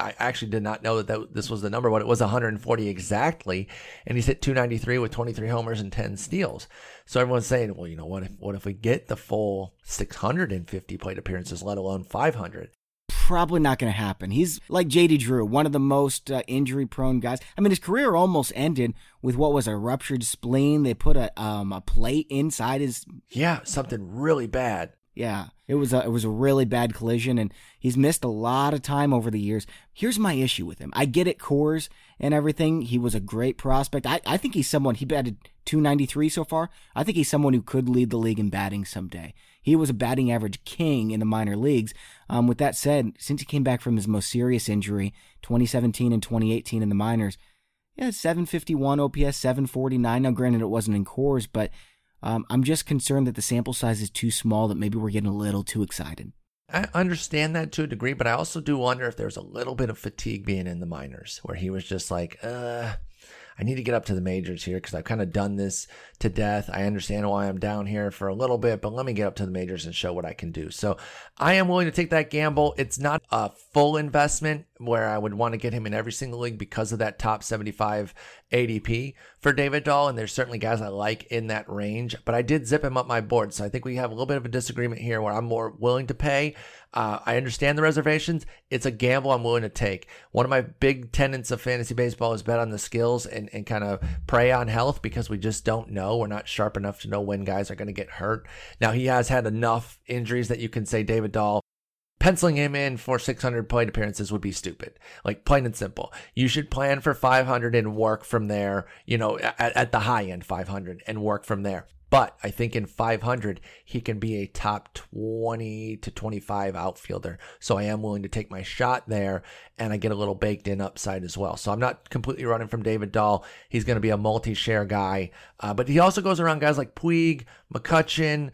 I actually did not know that, that this was the number, but it was 140 exactly, and he's hit 293 with 23 homers and 10 steals. So everyone's saying, well, you know what? If what if we get the full 650 plate appearances, let alone 500? Probably not going to happen. He's like JD Drew, one of the most uh, injury-prone guys. I mean, his career almost ended with what was a ruptured spleen. They put a um, a plate inside his. Yeah, something really bad. Yeah, it was a it was a really bad collision, and he's missed a lot of time over the years. Here's my issue with him. I get it, Coors and everything. He was a great prospect. I, I think he's someone he batted 293 so far. I think he's someone who could lead the league in batting someday. He was a batting average king in the minor leagues. Um, with that said, since he came back from his most serious injury, 2017 and 2018 in the minors, yeah, 751 OPS, 749. Now, granted, it wasn't in Coors, but um, I'm just concerned that the sample size is too small, that maybe we're getting a little too excited. I understand that to a degree, but I also do wonder if there's a little bit of fatigue being in the minors, where he was just like, uh, I need to get up to the majors here because I've kind of done this to death. I understand why I'm down here for a little bit, but let me get up to the majors and show what I can do. So I am willing to take that gamble. It's not a full investment where I would want to get him in every single league because of that top 75 ADP for David Dahl. And there's certainly guys I like in that range, but I did zip him up my board. So I think we have a little bit of a disagreement here where I'm more willing to pay. Uh, I understand the reservations. It's a gamble I'm willing to take. One of my big tenets of fantasy baseball is bet on the skills and, and kind of prey on health because we just don't know. We're not sharp enough to know when guys are going to get hurt. Now, he has had enough injuries that you can say David Dahl penciling him in for 600 plate appearances would be stupid. Like plain and simple. You should plan for 500 and work from there, you know, at, at the high end 500 and work from there. But I think in 500, he can be a top 20 to 25 outfielder. So I am willing to take my shot there and I get a little baked in upside as well. So I'm not completely running from David Dahl. He's going to be a multi share guy. Uh, but he also goes around guys like Puig, McCutchen,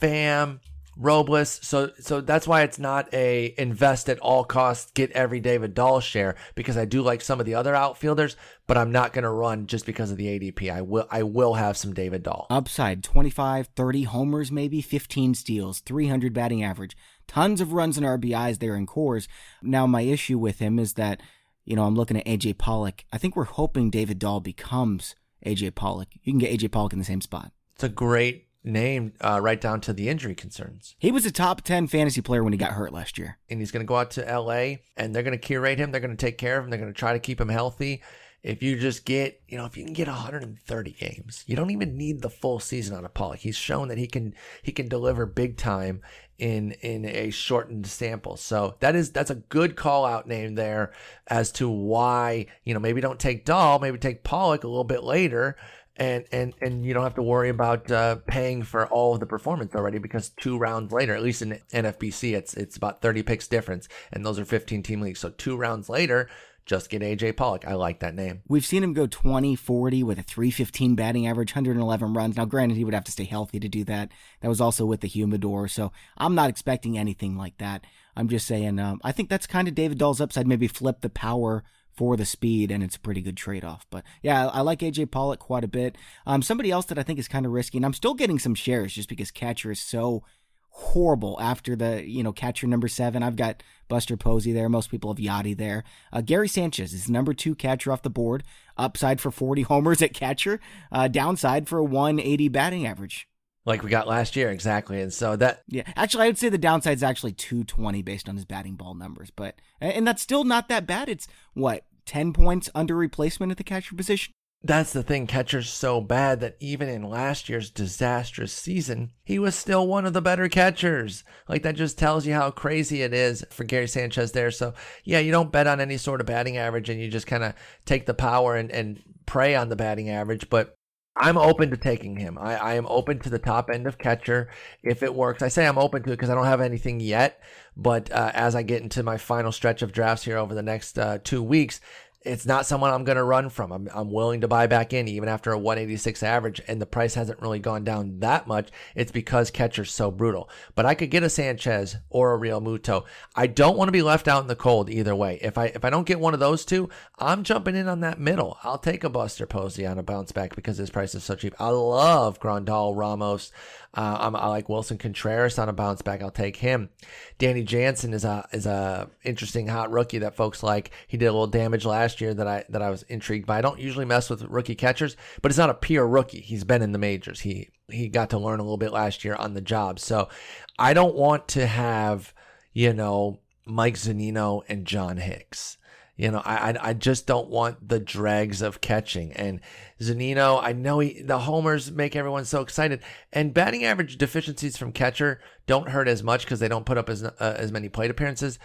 Pham, Robles. So so that's why it's not a invest at all costs, get every David Dahl share because I do like some of the other outfielders, but I'm not going to run just because of the ADP. I will I will have some David Dahl. Upside 25, 30 homers maybe, 15 steals, 300 batting average. Tons of runs and RBIs there in Coors. Now my issue with him is that you know, I'm looking at AJ Pollock. I think we're hoping David Dahl becomes AJ Pollock. You can get AJ Pollock in the same spot. It's a great named uh, right down to the injury concerns. He was a top 10 fantasy player when he got hurt last year. And he's going to go out to LA and they're going to curate him. They're going to take care of him. They're going to try to keep him healthy. If you just get, you know, if you can get 130 games, you don't even need the full season out of Pollock. He's shown that he can he can deliver big time in in a shortened sample. So that is that's a good call out name there as to why, you know, maybe don't take Dahl, maybe take Pollock a little bit later and and and you don't have to worry about uh, paying for all of the performance already because two rounds later, at least in NFBC, it's it's about 30 picks difference, and those are 15 team leagues. So two rounds later, just get AJ Pollock. I like that name. We've seen him go 20 40 with a 315 batting average, 111 runs. Now, granted, he would have to stay healthy to do that. That was also with the humidor. So I'm not expecting anything like that. I'm just saying, um, I think that's kind of David Dahl's upside. Maybe flip the power for the speed, and it's a pretty good trade off. But yeah, I like AJ Pollock quite a bit. Um, somebody else that I think is kind of risky, and I'm still getting some shares just because catcher is so horrible after the you know catcher number seven. I've got Buster Posey there. Most people have Yadi there. Uh, Gary Sanchez is number two catcher off the board. Upside for 40 homers at catcher. Uh, downside for a 180 batting average. Like we got last year, exactly. And so that. Yeah. Actually, I would say the downside is actually 220 based on his batting ball numbers. But, and that's still not that bad. It's what, 10 points under replacement at the catcher position. That's the thing. Catcher's so bad that even in last year's disastrous season, he was still one of the better catchers. Like that just tells you how crazy it is for Gary Sanchez there. So yeah, you don't bet on any sort of batting average and you just kind of take the power and, and prey on the batting average. But I'm open to taking him. I, I am open to the top end of catcher if it works. I say I'm open to it because I don't have anything yet. But uh, as I get into my final stretch of drafts here over the next uh, two weeks, it's not someone I'm going to run from. I'm, I'm willing to buy back in even after a 186 average, and the price hasn't really gone down that much. It's because catcher's so brutal. But I could get a Sanchez or a Realmuto. I don't want to be left out in the cold either way. If I if I don't get one of those two, I'm jumping in on that middle. I'll take a Buster Posey on a bounce back because his price is so cheap. I love Grandal Ramos. Uh, i like Willson Contreras on a bounce back. I'll take him. Danny Jansen is a is a interesting hot rookie that folks like. He did a little damage last year that I that I was intrigued by. I don't usually mess with rookie catchers, but it's not a pure rookie. He's been in the majors. He he got to learn a little bit last year on the job. So I don't want to have you know Mike Zunino and John Hicks. You know, I I just don't want the dregs of catching. And Zunino, I know he, the homers make everyone so excited. And batting average deficiencies from catcher don't hurt as much because they don't put up as uh, as many plate appearances,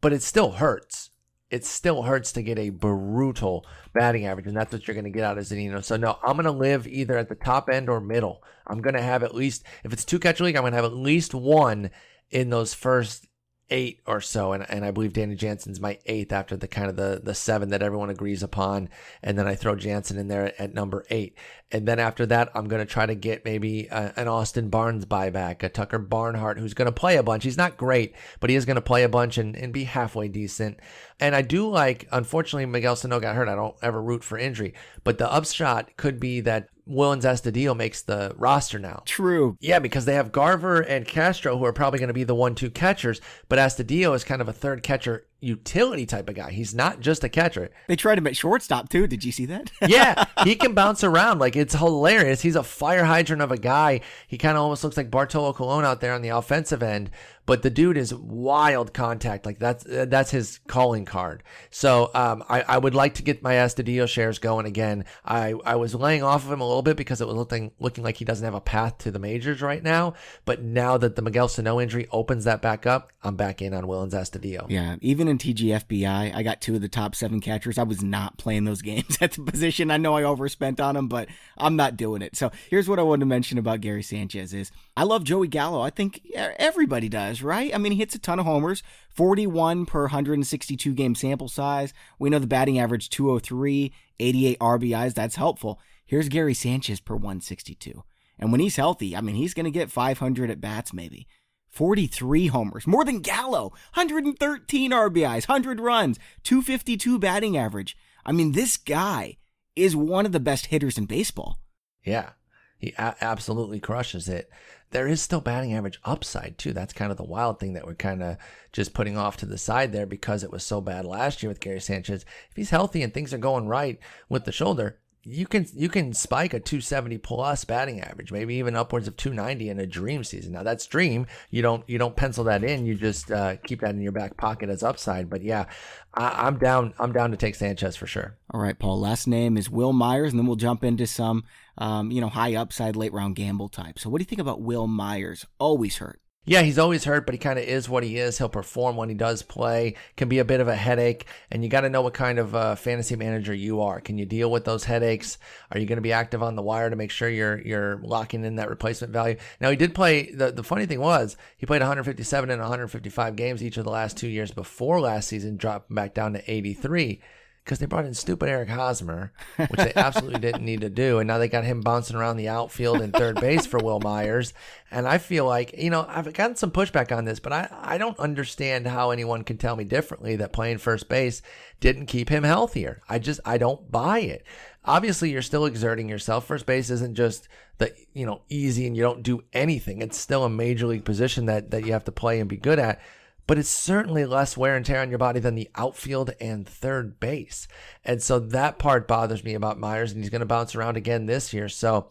but it still hurts. It still hurts to get a brutal batting average, and that's what you're going to get out of Zunino. So no, I'm going to live either at the top end or middle. I'm going to have at least, if it's two catcher league, I'm going to have at least one in those first eight or so, and, and I believe Danny Jansen's my eighth after the kind of the the seven that everyone agrees upon, and then I throw Jansen in there at, at number eight, and then after that I'm going to try to get maybe a, an Austin Barnes buyback, a Tucker Barnhart who's going to play a bunch. He's not great, but he is going to play a bunch and, and be halfway decent. And I do like, unfortunately, Miguel Sano got hurt. I don't ever root for injury, but the upshot could be that Willians Astudillo makes the roster now. True. Yeah, because they have Garver and Castro who are probably going to be the one-two catchers, but Astudillo is kind of a third catcher utility type of guy. He's not just a catcher. They tried him at shortstop too. Did you see that? yeah, he can bounce around. Like it's hilarious. He's a fire hydrant of a guy. He kind of almost looks like Bartolo Colon out there on the offensive end, but the dude is wild contact. Like that's that's his calling card. So um, I, I would like to get my Astudillo shares going again. I, I was laying off of him a little bit because it was looking looking like he doesn't have a path to the majors right now. But now that the Miguel Sano injury opens that back up, I'm back in on Willians Astudillo. Yeah, even in TGFBI, I got two of the top seven catchers. I was not playing those games at the position. I know I overspent on them, but I'm not doing it. So here's what I wanted to mention about Gary Sanchez is I love Joey Gallo. I think everybody does, right? I mean, he hits a ton of homers, 41 per 162 game sample size. We know the batting average 203, 88 RBIs. That's helpful. Here's Gary Sanchez per 162. And when he's healthy, I mean, he's going to get 500 at bats maybe. 43 homers, more than Gallo, 113 RBIs, 100 runs, 252 batting average. I mean, this guy is one of the best hitters in baseball. Yeah, he a- absolutely crushes it. There is still batting average upside, too. That's kind of the wild thing that we're kind of just putting off to the side there because it was so bad last year with Gary Sanchez. If he's healthy and things are going right with the shoulder, you can you can spike a 270 plus batting average, maybe even upwards of 290 in a dream season. Now that's dream. You don't you don't pencil that in. You just uh, keep that in your back pocket as upside. But yeah, I, am down. I'm down to take Sanchez for sure. All right, Paul. Last name is Wil Myers, and then we'll jump into some um, you know high upside late round gamble type. So what do you think about Wil Myers? Always hurt. Yeah, he's always hurt, but he kind of is what he is. He'll perform when he does play. Can be a bit of a headache, and you got to know what kind of uh, fantasy manager you are. Can you deal with those headaches? Are you going to be active on the wire to make sure you're you're locking in that replacement value? Now he did play. The the funny thing was he played 157 and 155 games each of the last two years before last season, dropping back down to 83 because they brought in stupid Eric Hosmer, which they absolutely didn't need to do. And now they got him bouncing around the outfield and third base for Wil Myers. And I feel like, you know, I've gotten some pushback on this, but I, I don't understand how anyone can tell me differently that playing first base didn't keep him healthier. I just, I don't buy it. Obviously, you're still exerting yourself. First base isn't just the, you know, easy and you don't do anything. It's still a major league position that, that you have to play and be good at but it's certainly less wear and tear on your body than the outfield and third base. And so that part bothers me about Myers, and he's going to bounce around again this year. So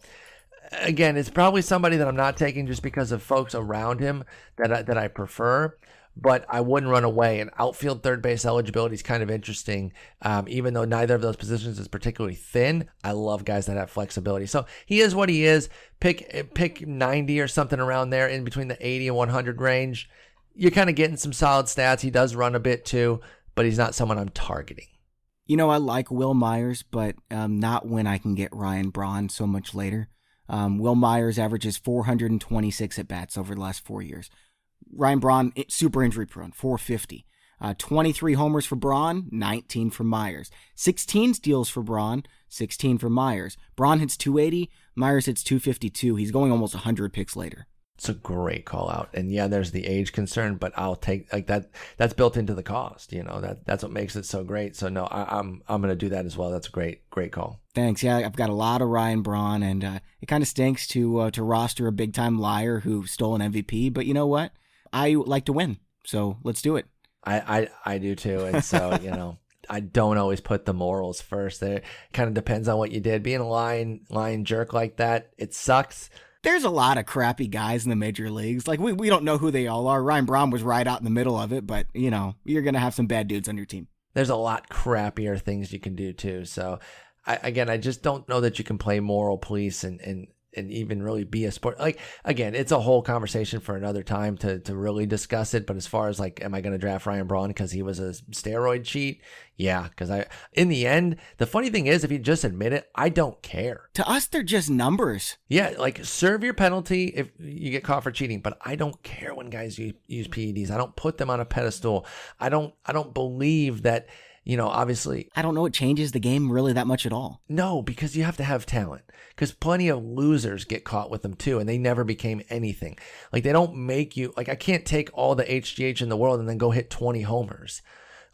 again, it's probably somebody that I'm not taking just because of folks around him that I, that I prefer. But I wouldn't run away. And outfield third base eligibility is kind of interesting. Um, even though neither of those positions is particularly thin, I love guys that have flexibility. So he is what he is. Pick pick 90 or something around there in between the 80 and 100 range you're kind of getting some solid stats. He does run a bit too, but he's not someone I'm targeting. You know, I like Wil Myers, but um, not when I can get Ryan Braun so much later. Um, Wil Myers averages 426 at bats over the last four years. Ryan Braun, super injury prone, 450. Uh, 23 homers for Braun, 19 for Myers. 16 steals for Braun, 16 for Myers. Braun hits 280, Myers hits 252. He's going almost 100 picks later. It's a great call out. And yeah, there's the age concern, but I'll take like that. That's built into the cost. You know that that's what makes it so great. So no, I, am I'm, I'm gonna do that as well. That's a great great call. Thanks. Yeah, I've got a lot of Ryan Braun, and uh, it kind of stinks to uh, to roster a big time liar who stole an MVP. But you know what? I like to win, so let's do it. I I, I do too, and so you know. I don't always put the morals first. There kind of depends on what you did. Being a lying lying jerk like that, it sucks there's a lot of crappy guys in the major leagues. Like we, we don't know who they all are. Ryan Braun was right out in the middle of it, but you know, you're gonna have some bad dudes on your team. There's a lot crappier things you can do too. So I, again, I just don't know that you can play moral police and, and and even really be a sport. Like again, it's a whole conversation for another time to to really discuss it. But as far as like, am I going to draft Ryan Braun because he was a steroid cheat? Yeah, because I in the end, the funny thing is, if you just admit it, I don't care. To us, they're just numbers. Yeah, like serve your penalty if you get caught for cheating. But I don't care when guys use, use PEDs. I don't put them on a pedestal. I don't. I don't believe that you know, obviously. I don't know it changes the game really that much at all. No, because you have to have talent. Because plenty of losers get caught with them too, and they never became anything. Like, they don't make you, like, I can't take all the HGH in the world and then go hit 20 homers.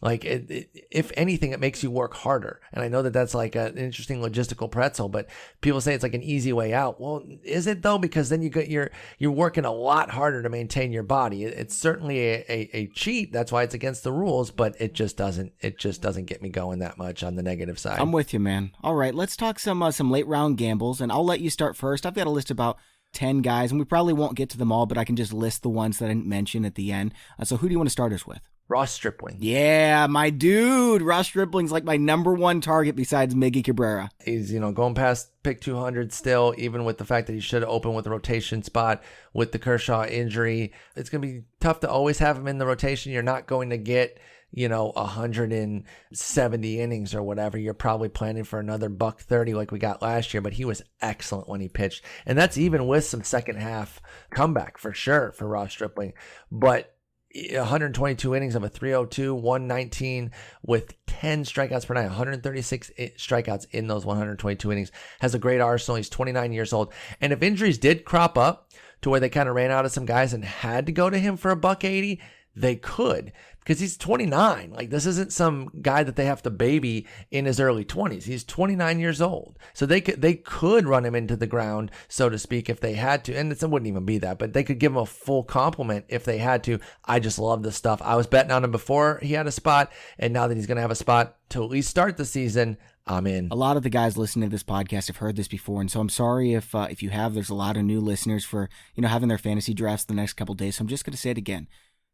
Like, it, it, if anything, it makes you work harder. And I know that that's like an interesting logistical pretzel, but people say it's like an easy way out. Well, is it though? Because then you get you're you're working a lot harder to maintain your body. It, it's certainly a, a, a cheat. That's why it's against the rules, but it just doesn't it just doesn't get me going that much on the negative side. I'm with you, man. All right, let's talk some uh, some late round gambles, and I'll let you start first. I've got a list about 10 guys, and we probably won't get to them all, but I can just list the ones that I didn't mention at the end. Uh, so, who do you want to start us with? Ross Stripling. Yeah, my dude. Ross Stripling's like my number one target besides Miggy Cabrera. He's, you know, going past pick 200 still, even with the fact that he should open with a rotation spot with the Kershaw injury. It's going to be tough to always have him in the rotation. You're not going to get, you know, 170 innings or whatever. You're probably planning for another buck 30 like we got last year, but he was excellent when he pitched. And that's even with some second half comeback for sure for Ross Stripling. But 122 innings of a 302, 119 with 10 strikeouts per night, 136 strikeouts in those 122 innings. Has a great arsenal. He's 29 years old. And if injuries did crop up to where they kind of ran out of some guys and had to go to him for a buck 80, they could because he's 29. Like this isn't some guy that they have to baby in his early 20s. He's 29 years old. So they could they could run him into the ground, so to speak, if they had to. And it wouldn't even be that, but they could give him a full complement if they had to. I just love this stuff. I was betting on him before he had a spot, and now that he's going to have a spot to at least start the season, I'm in. A lot of the guys listening to this podcast have heard this before, and so I'm sorry if uh, if you have. There's a lot of new listeners for you know having their fantasy drafts the next couple days. So I'm just going to say it again.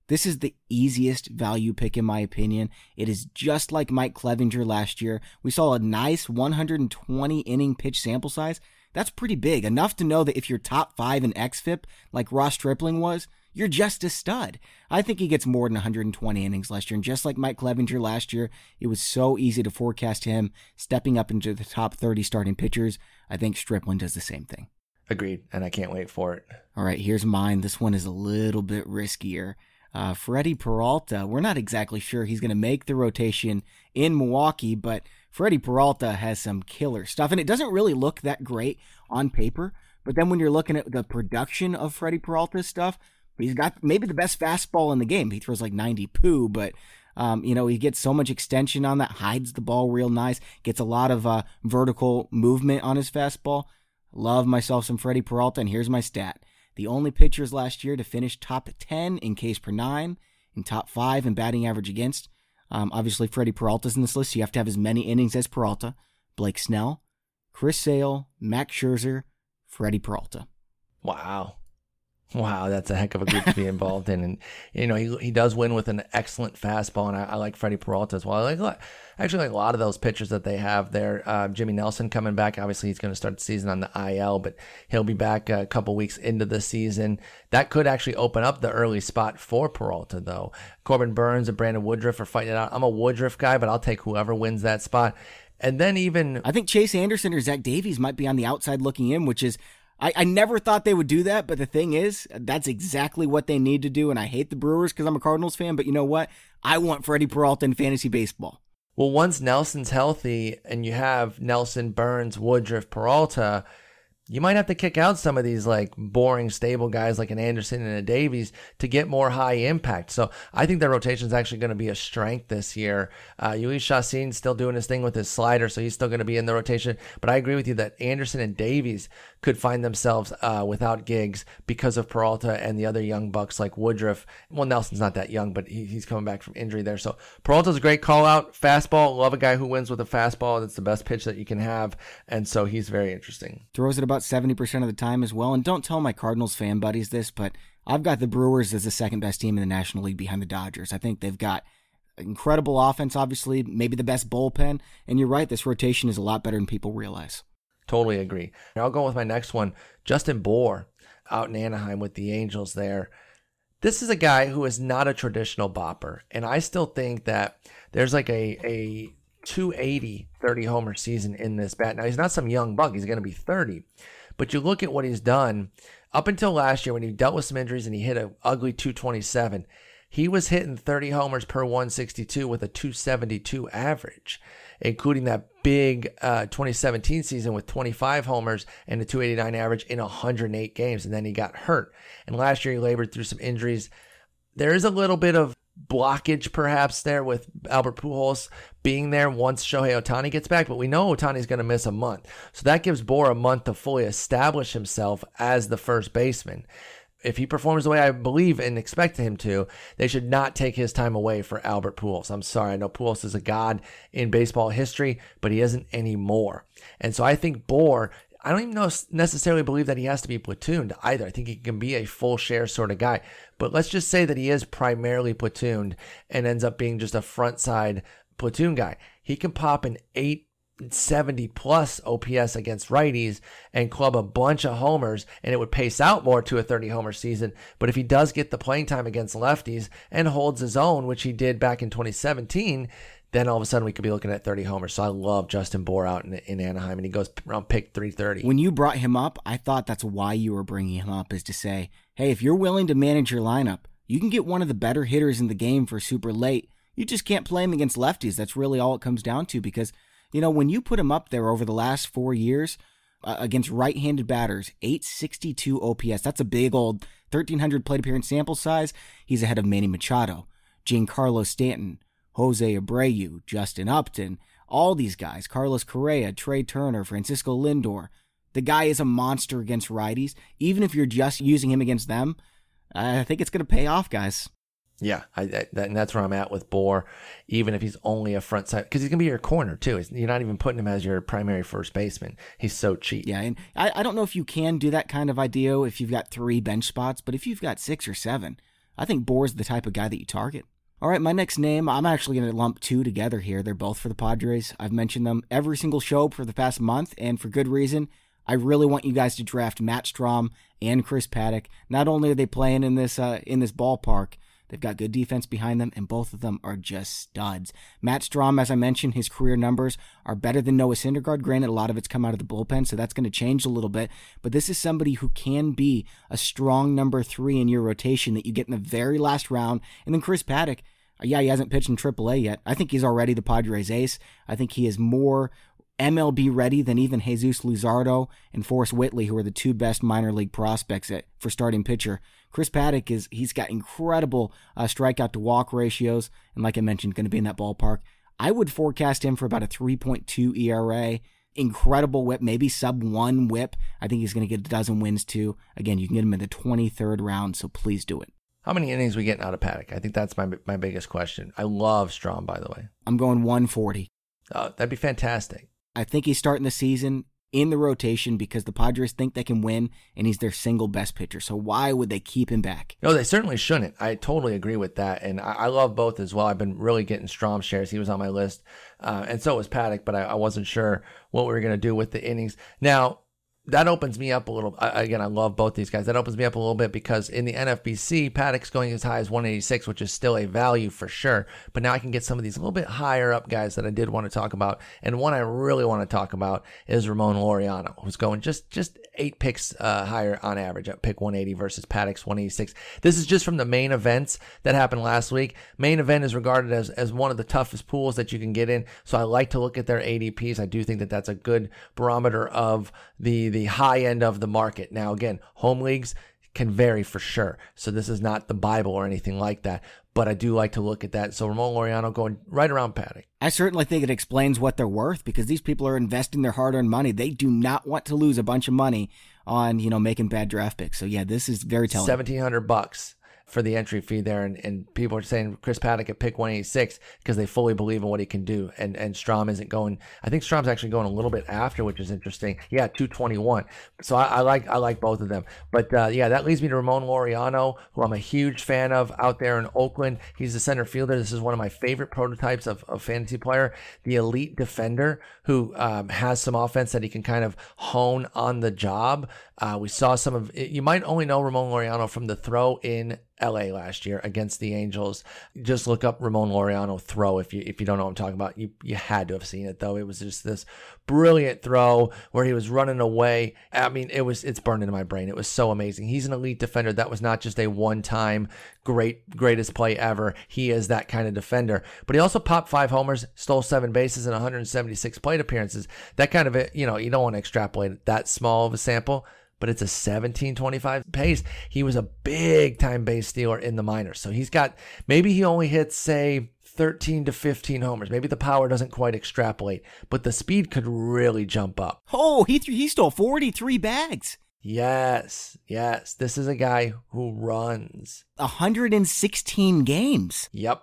This is the easiest value pick in my opinion. It is just like Mike Clevinger last year. We saw a nice 120 inning pitch sample size. That's pretty big, enough to know that if you're top five in XFIP, like Ross Stripling was, you're just a stud. I think he gets more than 120 innings last year. And just like Mike Clevinger last year, it was so easy to forecast him stepping up into the top 30 starting pitchers. I think Stripling does the same thing. Agreed. And I can't wait for it. All right, here's mine. This one is a little bit riskier. Uh, Freddie Peralta, we're not exactly sure he's going to make the rotation in Milwaukee, but Freddie Peralta has some killer stuff, and it doesn't really look that great on paper. But then when you're looking at the production of Freddie Peralta's stuff, he's got maybe the best fastball in the game. He throws like 90 poo, but um, you know, he gets so much extension on that, hides the ball real nice, gets a lot of uh, vertical movement on his fastball. Love myself some Freddie Peralta, and here's my stat the only pitchers last year to finish top 10 in Ks per nine, in top five in batting average against. Um, obviously, Freddie Peralta's in this list. So you have to have as many innings as Peralta. Blake Snell, Chris Sale, Max Scherzer, Freddie Peralta. Wow. Wow, that's a heck of a group to be involved in, and you know he he does win with an excellent fastball, and I, I like Freddie Peralta as well. I like actually like a lot of those pitchers that they have there. Uh, Jimmy Nelson coming back, obviously he's going to start the season on the IL, but he'll be back a couple weeks into the season. That could actually open up the early spot for Peralta, though. Corbin Burnes and Brandon Woodruff are fighting it out. I'm a Woodruff guy, but I'll take whoever wins that spot. And then even I think Chase Anderson or Zach Davies might be on the outside looking in, which is I, I never thought they would do that, but the thing is, that's exactly what they need to do. And I hate the Brewers because I'm a Cardinals fan, but you know what? I want Freddie Peralta in fantasy baseball. Well, once Nelson's healthy and you have Nelson, Burnes, Woodruff, Peralta, you might have to kick out some of these like boring stable guys like an Anderson and a Davies to get more high impact. So I think their rotation is actually going to be a strength this year. Uh, Jhoulys Chacín's still doing his thing with his slider, so he's still going to be in the rotation. But I agree with you that Anderson and Davies could find themselves uh, without gigs because of Peralta and the other young bucks like Woodruff. Well, Nelson's not that young, but he, he's coming back from injury there. So Peralta's a great call out. Fastball, love a guy who wins with a fastball. That's the best pitch that you can have, and so he's very interesting. Throws it about 70% of the time as well. And don't tell my Cardinals fan buddies this, but I've got the Brewers as the second best team in the National League behind the Dodgers. I think they've got incredible offense, obviously, maybe the best bullpen. And you're right, this rotation is a lot better than people realize. Totally agree. I'll go with my next one. Justin Bour out in Anaheim with the Angels there. This is a guy who is not a traditional bopper. And I still think that there's like a, a 280 30 homer season in this bat. Now, he's not some young buck. He's going to be 30. But you look at what he's done up until last year when he dealt with some injuries and he hit an ugly 227. He was hitting 30 homers per 162 with a 272 average including that big uh, 2017 season with 25 homers and a 289 average in 108 games. And then he got hurt. And last year he labored through some injuries. There is a little bit of blockage perhaps there with Albert Pujols being there once Shohei Ohtani gets back, but we know Ohtani's going to miss a month. So that gives Bour a month to fully establish himself as the first baseman if he performs the way I believe and expect him to, they should not take his time away for Albert Pujols. I'm sorry, I know Pujols is a god in baseball history, but he isn't anymore. And so I think Bour, I don't even know necessarily believe that he has to be platooned either. I think he can be a full share sort of guy. But let's just say that he is primarily platooned and ends up being just a front side platoon guy. He can pop an eight 70 plus OPS against righties and club a bunch of homers, and it would pace out more to a 30 homer season. But if he does get the playing time against lefties and holds his own, which he did back in 2017, then all of a sudden we could be looking at 30 homers. So I love Justin Bour out in, in Anaheim, and he goes around pick 330. When you brought him up, I thought that's why you were bringing him up, is to say, hey, if you're willing to manage your lineup, you can get one of the better hitters in the game for super late. You just can't play him against lefties. That's really all it comes down to because – you know, when you put him up there over the last four years uh, against right handed batters, 862 OPS, that's a big old 1,300 plate appearance sample size. He's ahead of Manny Machado, Giancarlo Stanton, Jose Abreu, Justin Upton, all these guys, Carlos Correa, Trea Turner, Francisco Lindor. The guy is a monster against righties. Even if you're just using him against them, I think it's going to pay off, guys. Yeah, I, that, and that's where I'm at with Bour, even if he's only a front side, because he's gonna be your corner too. You're not even putting him as your primary first baseman. He's so cheap. Yeah, and I, I don't know if you can do that kind of idea if you've got three bench spots, but if you've got six or seven, I think Bour's the type of guy that you target. All right, my next name, I'm actually going to lump two together here. They're both for the Padres. I've mentioned them every single show for the past month, and for good reason. I really want you guys to draft Matt Strahm and Chris Paddack. Not only are they playing in this uh, in this ballpark, They've got good defense behind them, and both of them are just studs. Matt Strahm, as I mentioned, his career numbers are better than Noah Syndergaard. Granted, a lot of it's come out of the bullpen, so that's going to change a little bit. But this is somebody who can be a strong number three in your rotation that you get in the very last round. And then Chris Paddack, uh, yeah, he hasn't pitched in AAA yet. I think he's already the Padres ace. I think he is more MLB ready than even Jesus Luzardo and Forrest Whitley, who are the two best minor league prospects at, for starting pitcher. Chris Paddack is he's got incredible uh, strikeout to walk ratios, and like I mentioned, going to be in that ballpark. I would forecast him for about a 3.2 ERA. Incredible whip, maybe sub one whip. I think he's going to get a dozen wins too. Again, you can get him in the 23rd round, so please do it. How many innings we getting out of Paddack? I think that's my my biggest question. I love Strahm, by the way. I'm going 140. Oh, that'd be fantastic. I think he's starting the season in the rotation because the Padres think they can win and he's their single best pitcher. So why would they keep him back? No, they certainly shouldn't. I totally agree with that. And I, I love both as well. I've been really getting Strahm shares. He was on my list. Uh, and so was Paddack, but I, I wasn't sure what we were going to do with the innings. Now, that opens me up a little. Again, I love both these guys. That opens me up a little bit because in the NFBC, Paddack's going as high as 186, which is still a value for sure. But now I can get some of these a little bit higher up guys that I did want to talk about. And one I really want to talk about is Ramon Laureano, who's going just just eight picks uh, higher on average at pick 180 versus Paddack's 186. This is just from the main events that happened last week. Main event is regarded as, as one of the toughest pools that you can get in. So I like to look at their ADPs. I do think that that's a good barometer of the, the high end of the market. Now, again, home leagues can vary for sure. So this is not the Bible or anything like that. But I do like to look at that. So Ramon Laureano going right around Paddack. I certainly think it explains what they're worth because these people are investing their hard-earned money. They do not want to lose a bunch of money on you know making bad draft picks. So yeah, this is very telling. Seventeen hundred bucks for the entry fee there, and, and people are saying Chris Paddack at pick 186 because they fully believe in what he can do. And and Strahm isn't going. I think Strahm's actually going a little bit after, which is interesting. Yeah, 221. So I, I like I like both of them. But uh, yeah, that leads me to Ramon Laureano, who I'm a huge fan of out there in Oakland. He's the center fielder. This is one of my favorite prototypes of, of fantasy player, the elite defender who um, has some offense that he can kind of hone on the job. Uh, we saw some of you might only know Ramon Laureano from the throw in LA last year against the Angels. Just look up Ramon Laureano throw if you if you don't know what I'm talking about. You you had to have seen it though. It was just this brilliant throw where he was running away. I mean, it was it's burned into my brain. It was so amazing. He's an elite defender. That was not just a one-time great greatest play ever. He is that kind of defender. But he also popped five homers, stole seven bases in 176 plate appearances. That kind of it, you know, you don't want to extrapolate that small of a sample but it's a 1725 pace. He was a big time base stealer in the minors. So he's got maybe he only hits say 13 to 15 homers. Maybe the power doesn't quite extrapolate, but the speed could really jump up. Oh, he th- he stole 43 bags. Yes, yes. This is a guy who runs 116 games. Yep.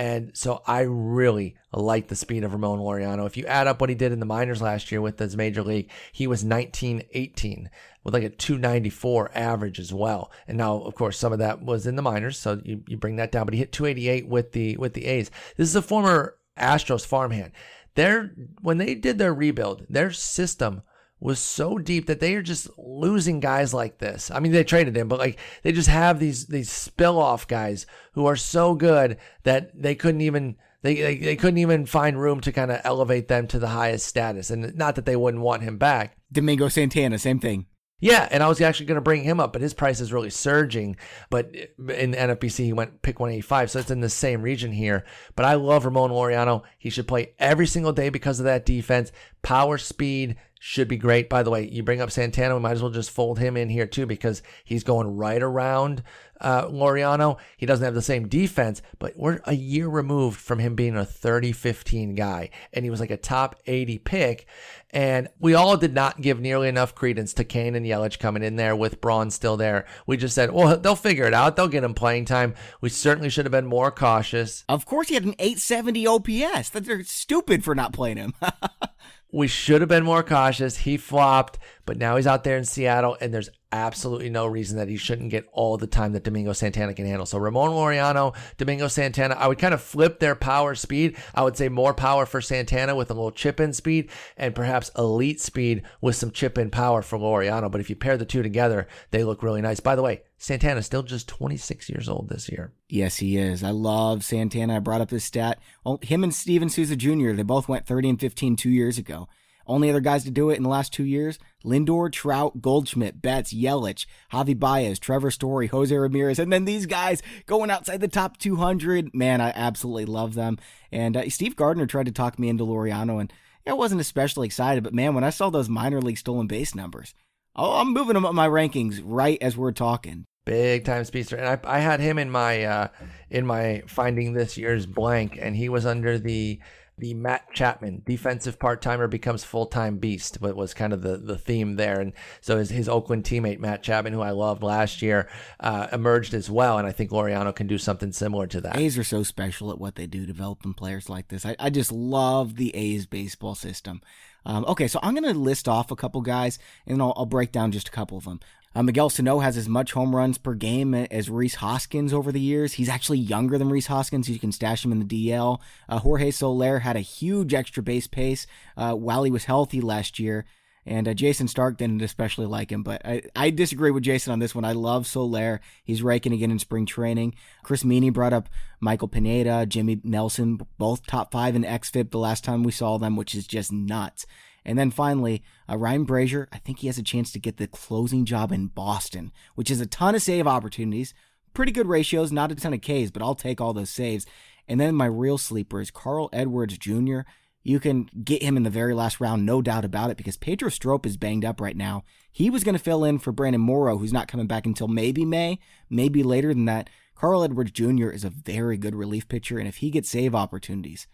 And so I really like the speed of Ramon Laureano. If you add up what he did in the minors last year with his major league, he was 19 18 with like a 294 average as well. And now, of course, some of that was in the minors, so you, you bring that down. But he hit 288 with the with the A's. This is a former Astros farmhand. Their when they did their rebuild, their system was so deep that they are just losing guys like this. I mean, they traded him, but like they just have these these spill off guys who are so good that they couldn't even they, they, they couldn't even find room to kind of elevate them to the highest status. And not that they wouldn't want him back. Domingo Santana, same thing. Yeah, and I was actually going to bring him up, but his price is really surging. But in the NFBC, he went pick 185, so it's in the same region here. But I love Ramon Laureano. He should play every single day because of that defense. Power, speed, should be great. By the way, you bring up Santana, we might as well just fold him in here too because he's going right around uh, Laureano. He doesn't have the same defense, but we're a year removed from him being a 30 15 guy. And he was like a top 80 pick. And we all did not give nearly enough credence to Cain and Yelich coming in there with Braun still there. We just said, well, they'll figure it out. They'll get him playing time. We certainly should have been more cautious. Of course, he had an 870 OPS. They're stupid for not playing him. We should have been more cautious. He flopped, but now he's out there in Seattle, and there's absolutely no reason that he shouldn't get all the time that Domingo Santana can handle. So Ramon Laureano, Domingo Santana, I would kind of flip their power speed. I would say more power for Santana with a little chip in speed, and perhaps elite speed with some chip in power for Laureano. But if you pair the two together, they look really nice. By the way, Santana's still just 26 years old this year. Yes, he is. I love Santana. I brought up this stat. Oh, him and Steven Souza Jr., they both went 30 and 15 two years ago. Only other guys to do it in the last two years Lindor, Trout, Goldschmidt, Betts, Yelich, Javi Baez, Trevor Story, Jose Ramirez, and then these guys going outside the top 200. Man, I absolutely love them. And uh, Steve Gardner tried to talk me into Laureano, and I wasn't especially excited, but man, when I saw those minor league stolen base numbers, oh, I'm moving them up my rankings right as we're talking. Big time speedster, and I, I had him in my uh, in my finding this year's blank, and he was under the the Matt Chapman defensive part timer becomes full time beast. What was kind of the, the theme there, and so his, his Oakland teammate Matt Chapman, who I loved last year, uh, emerged as well, and I think Laureano can do something similar to that. A's are so special at what they do, developing players like this. I, I just love the A's baseball system. Um, okay, so I'm going to list off a couple guys, and I'll, I'll break down just a couple of them. Uh, Miguel Sano has as much home runs per game as Rhys Hoskins over the years. He's actually younger than Rhys Hoskins. So you can stash him in the DL. Uh, Jorge Soler had a huge extra base pace uh, while he was healthy last year. And uh, Jayson Stark didn't especially like him, but I, I disagree with Jason on this one. I love Soler. He's raking again in spring training. Chris Meaney brought up Michael Pineda, Jimmy Nelson, both top five in XFIP the last time we saw them, which is just nuts. And then finally, uh, Ryan Brasier, I think he has a chance to get the closing job in Boston, which is a ton of save opportunities. Pretty good ratios, not a ton of Ks, but I'll take all those saves. And then my real sleeper is Carl Edwards Jr. You can get him in the very last round, no doubt about it, because Pedro Strop is banged up right now. He was going to fill in for Brandon Morrow, who's not coming back until maybe May, maybe later than that. Carl Edwards Jr. is a very good relief pitcher, and if he gets save opportunities,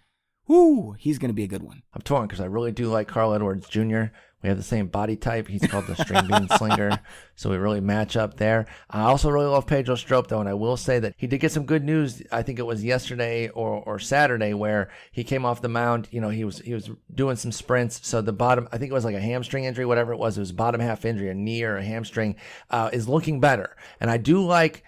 whoo, he's going to be a good one. I'm torn because I really do like Carl Edwards Jr. We have the same body type. He's called the string bean slinger, so we really match up there. I also really love Pedro Strop though, and I will say that he did get some good news. I think it was yesterday or, or Saturday where he came off the mound. You know, he was he was doing some sprints. So the bottom, I think it was like a hamstring injury, whatever it was. It was bottom half injury, a knee or a hamstring, uh, is looking better. And I do like.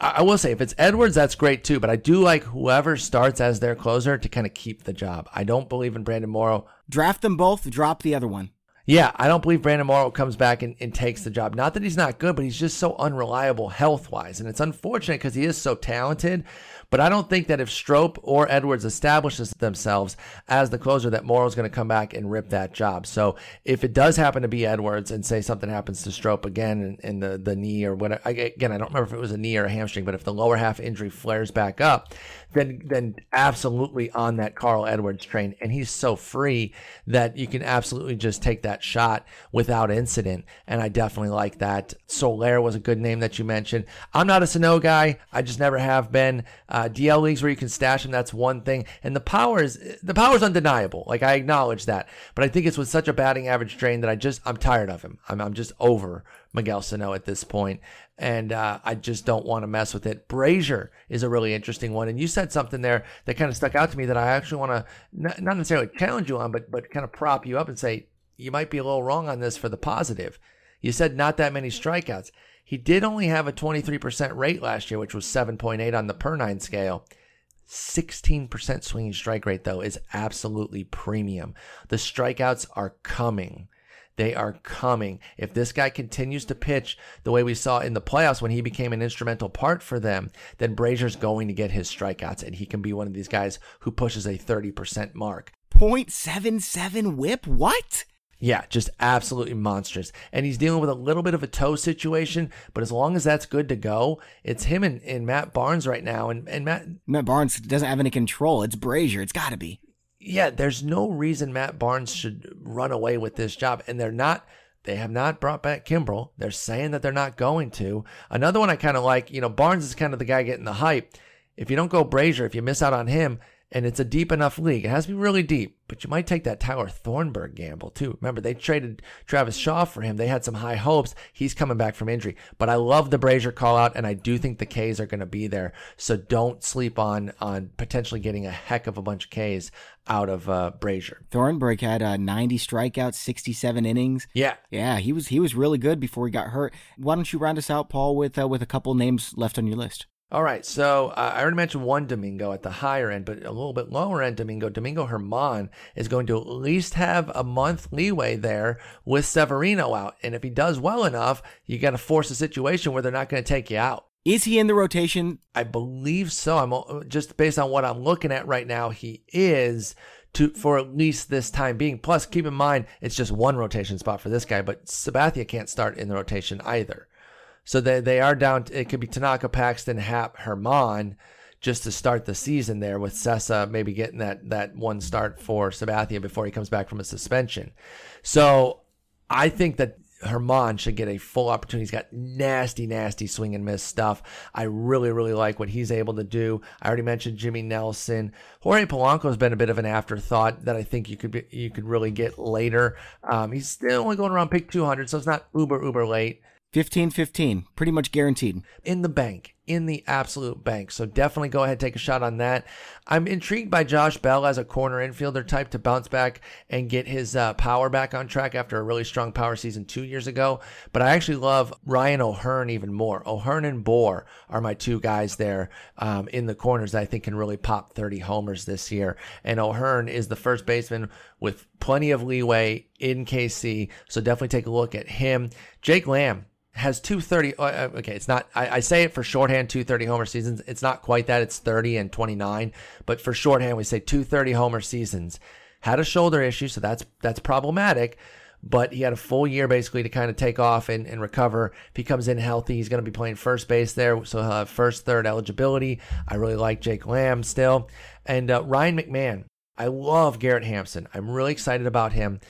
I will say if it's Edwards, that's great too. But I do like whoever starts as their closer to kind of keep the job. I don't believe in Brandon Morrow. Draft them both, drop the other one. Yeah, I don't believe Brandon Morrow comes back and, and takes the job. Not that he's not good, but he's just so unreliable health wise. And it's unfortunate because he is so talented. But I don't think that if Strop or Edwards establishes themselves as the closer, that Morrow's going to come back and rip that job. So if it does happen to be Edwards and say something happens to Strop again in, in the, the knee or whatever, again, I don't remember if it was a knee or a hamstring, but if the lower half injury flares back up, then then absolutely on that Carl Edwards train. And he's so free that you can absolutely just take that shot without incident. And I definitely like that. Soler was a good name that you mentioned. I'm not a Sano guy. I just never have been. Uh, DL leagues where you can stash him, that's one thing. And the power is the power is undeniable. Like I acknowledge that, but I think it's with such a batting average train that I just I'm tired of him. I'm I'm just over Miguel Sano at this point, and uh, I just don't want to mess with it. Brasier is a really interesting one, and you said something there that kind of stuck out to me that I actually want to not, not necessarily challenge you on, but but kind of prop you up and say you might be a little wrong on this for the positive. You said not that many strikeouts. He did only have a 23% rate last year, which was 7.8 on the per nine scale. 16% swinging strike rate, though, is absolutely premium. The strikeouts are coming. They are coming. If this guy continues to pitch the way we saw in the playoffs when he became an instrumental part for them, then Brasier's going to get his strikeouts and he can be one of these guys who pushes a 30% mark. 0.77 whip? What? Yeah, just absolutely monstrous. And he's dealing with a little bit of a toe situation, but as long as that's good to go, it's him and, and Matt Barnes right now. And, and Matt Matt Barnes doesn't have any control. It's Brazier. It's got to be yeah, there's no reason Matt Barnes should run away with this job. And they're not, they have not brought back Kimbrel. They're saying that they're not going to. Another one I kind of like, you know, Barnes is kind of the guy getting the hype. If you don't go Brasier, if you miss out on him, and it's a deep enough league. It has to be really deep, but you might take that Tyler Thornburg gamble too. Remember, they traded Travis Shaw for him. They had some high hopes. He's coming back from injury. But I love the Brasier call out, and I do think the Ks are going to be there. So don't sleep on on potentially getting a heck of a bunch of Ks out of uh, Brasier. Thornburg had uh, 90 strikeouts, 67 innings. Yeah, yeah, he was he was really good before he got hurt. Why don't you round us out, Paul, with uh, with a couple names left on your list? All right, so uh, I already mentioned one Domingo at the higher end, but a little bit lower end Domingo. Domingo German is going to at least have a month leeway there with Severino out, and if he does well enough, you got to force a situation where they're not going to take you out. Is he in the rotation? I believe so. I'm just based on what I'm looking at right now. He is to for at least this time being. Plus, keep in mind it's just one rotation spot for this guy, but Sabathia can't start in the rotation either. So they, they are down. It could be Tanaka, Paxton, Happ, German just to start the season there with Cessa maybe getting that, that one start for Sabathia before he comes back from a suspension. So I think that German should get a full opportunity. He's got nasty, nasty swing and miss stuff. I really, really like what he's able to do. I already mentioned Jimmy Nelson. Jorge Polanco has been a bit of an afterthought that I think you could be, you could really get later. Um, he's still only going around pick 200, so it's not uber, uber late. 15 15, pretty much guaranteed. In the bank. in the absolute bank. So definitely go ahead take a shot on that. I'm intrigued by Josh Bell as a corner infielder type to bounce back and get his uh, power back on track after a really strong power season two years ago. But I actually love Ryan O'Hearn even more. O'Hearn and Bour are my two guys there um, in the corners that I think can really pop 30 homers this year. And O'Hearn is the first baseman with plenty of leeway in KC. So definitely take a look at him. Jake Lamb has 230. Uh, uh, okay, it's not, I, I, say it for shorthand 230 homer seasons. It's not quite that. It's 30 and 29. But for shorthand, we say 230 homer seasons. Had a shoulder issue, so that's that's problematic. But he had a full year basically to kind of take off and, and recover. If he comes in healthy, he's going to be playing first base there, so first, third eligibility. I really like Jake Lamb still. And uh, Ryan McMahon. I love Garrett Hampson. I'm really excited about him.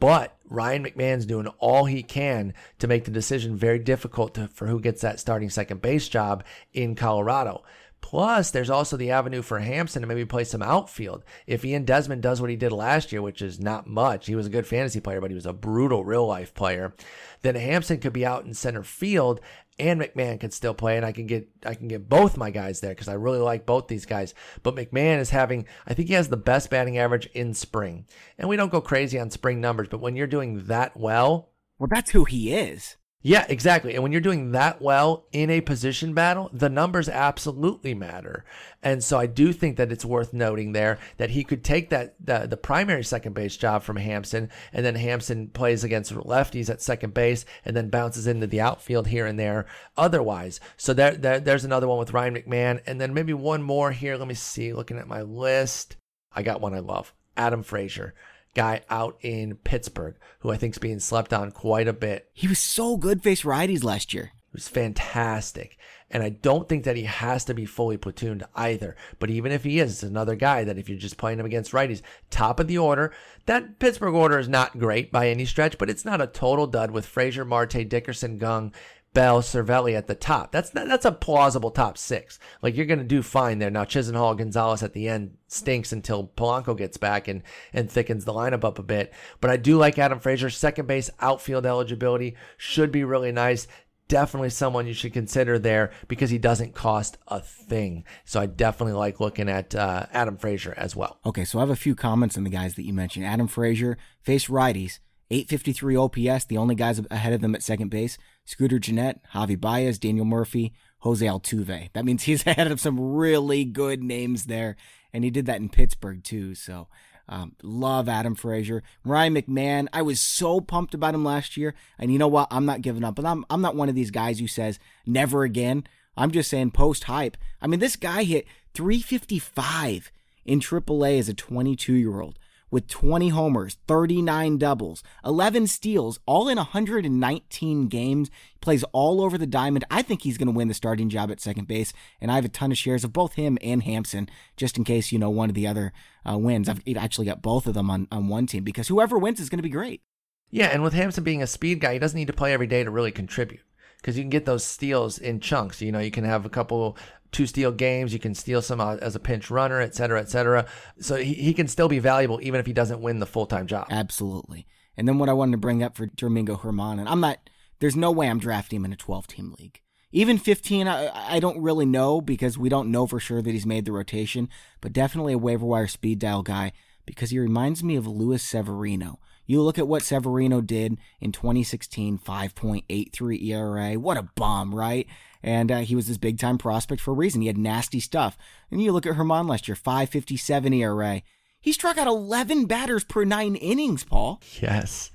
But Ryan McMahon's doing all he can to make the decision very difficult to, for who gets that starting second base job in Colorado. Plus, there's also the avenue for Hampson to maybe play some outfield. If Ian Desmond does what he did last year, which is not much, he was a good fantasy player, but he was a brutal real life player, then Hampson could be out in center field and McMahon can still play, and I can get I can get both my guys there because I really like both these guys. But McMahon is having I think he has the best batting average in spring, and we don't go crazy on spring numbers, but when you're doing that well, well, that's who he is. Yeah, exactly. And when you're doing that well in a position battle, the numbers absolutely matter. And so I do think that it's worth noting there that he could take that the, the primary second base job from Hampson, and then Hampson plays against lefties at second base, and then bounces into the outfield here and there. Otherwise, so there, there there's another one with Ryan McMahon, and then maybe one more here. Let me see. Looking at my list, I got one I love. Adam Frazier guy out in Pittsburgh, who I think is being slept on quite a bit. He was so good face righties last year. He was fantastic. And I don't think that he has to be fully platooned either. But even if he is, it's another guy that if you're just playing him against righties, top of the order. That Pittsburgh order is not great by any stretch, but it's not a total dud with Frazier, Marte, Dickerson, Kang, Bell, Cervelli at the top. That's that's a plausible top six. Like you're going to do fine there. Now Chisenhall, Gonzalez at the end stinks until Polanco gets back and and thickens the lineup up a bit. But I do like Adam Frazier. Second base outfield eligibility should be really nice. Definitely someone you should consider there because he doesn't cost a thing. So I definitely like looking at uh, Adam Frazier as well. Okay, so I have a few comments on the guys that you mentioned. Adam Frazier, face righties 853 OPS, the only guys ahead of them at second base Scooter Gennett, Javi Baez, Daniel Murphy, Jose Altuve. That means he's ahead of some really good names there. And he did that in Pittsburgh too. So um, love Adam Frazier. Ryan McMahon, I was so pumped about him last year. And you know what? I'm not giving up. But I'm, I'm not one of these guys who says never again. I'm just saying post hype. I mean, this guy hit 355 in AAA as a 22 year old with 20 homers, 39 doubles, 11 steals, all in 119 games. He plays all over the diamond. I think he's going to win the starting job at second base, and I have a ton of shares of both him and Hampson, just in case, you know, one of the other uh, wins. I've actually got both of them on, on one team because whoever wins is going to be great. Yeah, and with Hampson being a speed guy, he doesn't need to play every day to really contribute because you can get those steals in chunks. You know, you can have a couple two steal games. You can steal some uh, as a pinch runner, et cetera, et cetera. So he, he can still be valuable even if he doesn't win the full time job. Absolutely. And then what I wanted to bring up for Domingo Herman, and I'm not, there's no way I'm drafting him in a 12 team league. Even 15, I, I don't really know because we don't know for sure that he's made the rotation, but definitely a waiver wire speed dial guy because he reminds me of Luis Severino. You look at what Severino did in 2016, 5.83 ERA. What a bomb, right? And uh, he was this big time prospect for a reason. He had nasty stuff. And you look at Herman last year, 557 ERA. He struck out 11 batters per nine innings, Paul. Yes.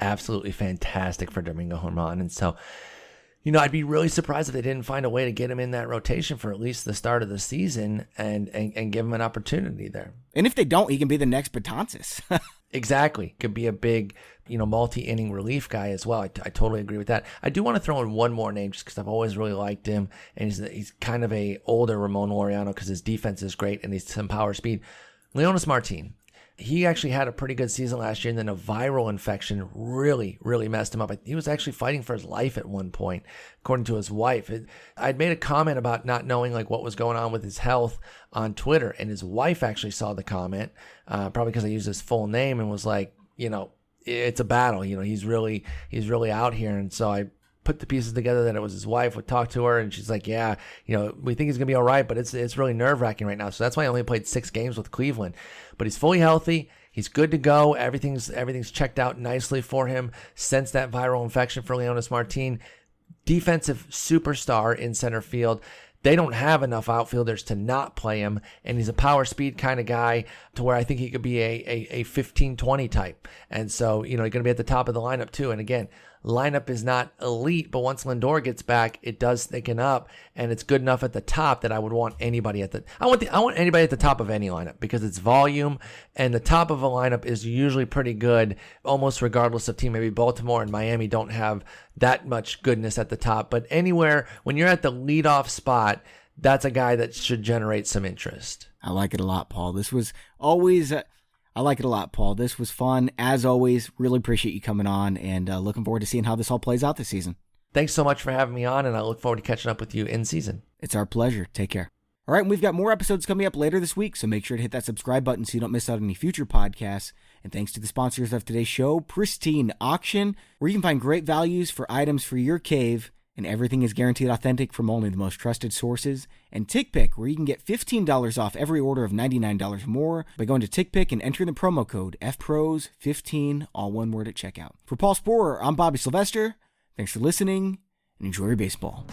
Absolutely fantastic for Domingo Herman. And so, you know, I'd be really surprised if they didn't find a way to get him in that rotation for at least the start of the season and, and, and give him an opportunity there. And if they don't, he can be the next Betances. exactly. Could be a big you know, multi inning relief guy as well. I, I, totally agree with that. I do want to throw in one more name just because I've always really liked him, and he's he's kind of a older Ramon Laureano because his defense is great and he's some power speed. Leonys Martin. He actually had a pretty good season last year, and then a viral infection really, really messed him up. He was actually fighting for his life at one point, according to his wife. I'd made a comment about not knowing like what was going on with his health on Twitter, and his wife actually saw the comment, uh, probably because I used his full name, and was like, you know, it's a battle. You know, he's really he's really out here, and so I put the pieces together that it was his wife would talk to her and she's like, yeah, you know, we think he's going to be all right, but it's, it's really nerve wracking right now. So that's why I only played six games with Cleveland, but he's fully healthy. He's good to go. Everything's, everything's checked out nicely for him since that viral infection for Leonys Martin. Defensive superstar in center field they don't have enough outfielders to not play him. And he's a power speed kind of guy to where I think he could be a, a, a 15 20 type. And so, you know, he's going to be at the top of the lineup too. And again, lineup is not elite, but once Lindor gets back, it does thicken up, and it's good enough at the top that I would want anybody at the I want the, I want anybody at the top of any lineup because it's volume, and the top of a lineup is usually pretty good, almost regardless of team. Maybe Baltimore and Miami don't have that much goodness at the top, but anywhere when you're at the leadoff spot. That's a guy that should generate some interest. I like it a lot, Paul. This was always I like it a lot, Paul. This was fun. As always, really appreciate you coming on and uh, looking forward to seeing how this all plays out this season. Thanks so much for having me on, and I look forward to catching up with you in season. It's our pleasure. Take care. All right, and we've got more episodes coming up later this week, so make sure to hit that subscribe button so you don't miss out on any future podcasts. And thanks to the sponsors of today's show, Pristine Auction, where you can find great values for items for your cave and everything is guaranteed authentic from only the most trusted sources. And TickPick, where you can get $15 off every order of $99 or more by going to TickPick and entering the promo code FPROS15, all one word at checkout. For Paul Sporer, I'm Bobby Sylvester. Thanks for listening and enjoy your baseball.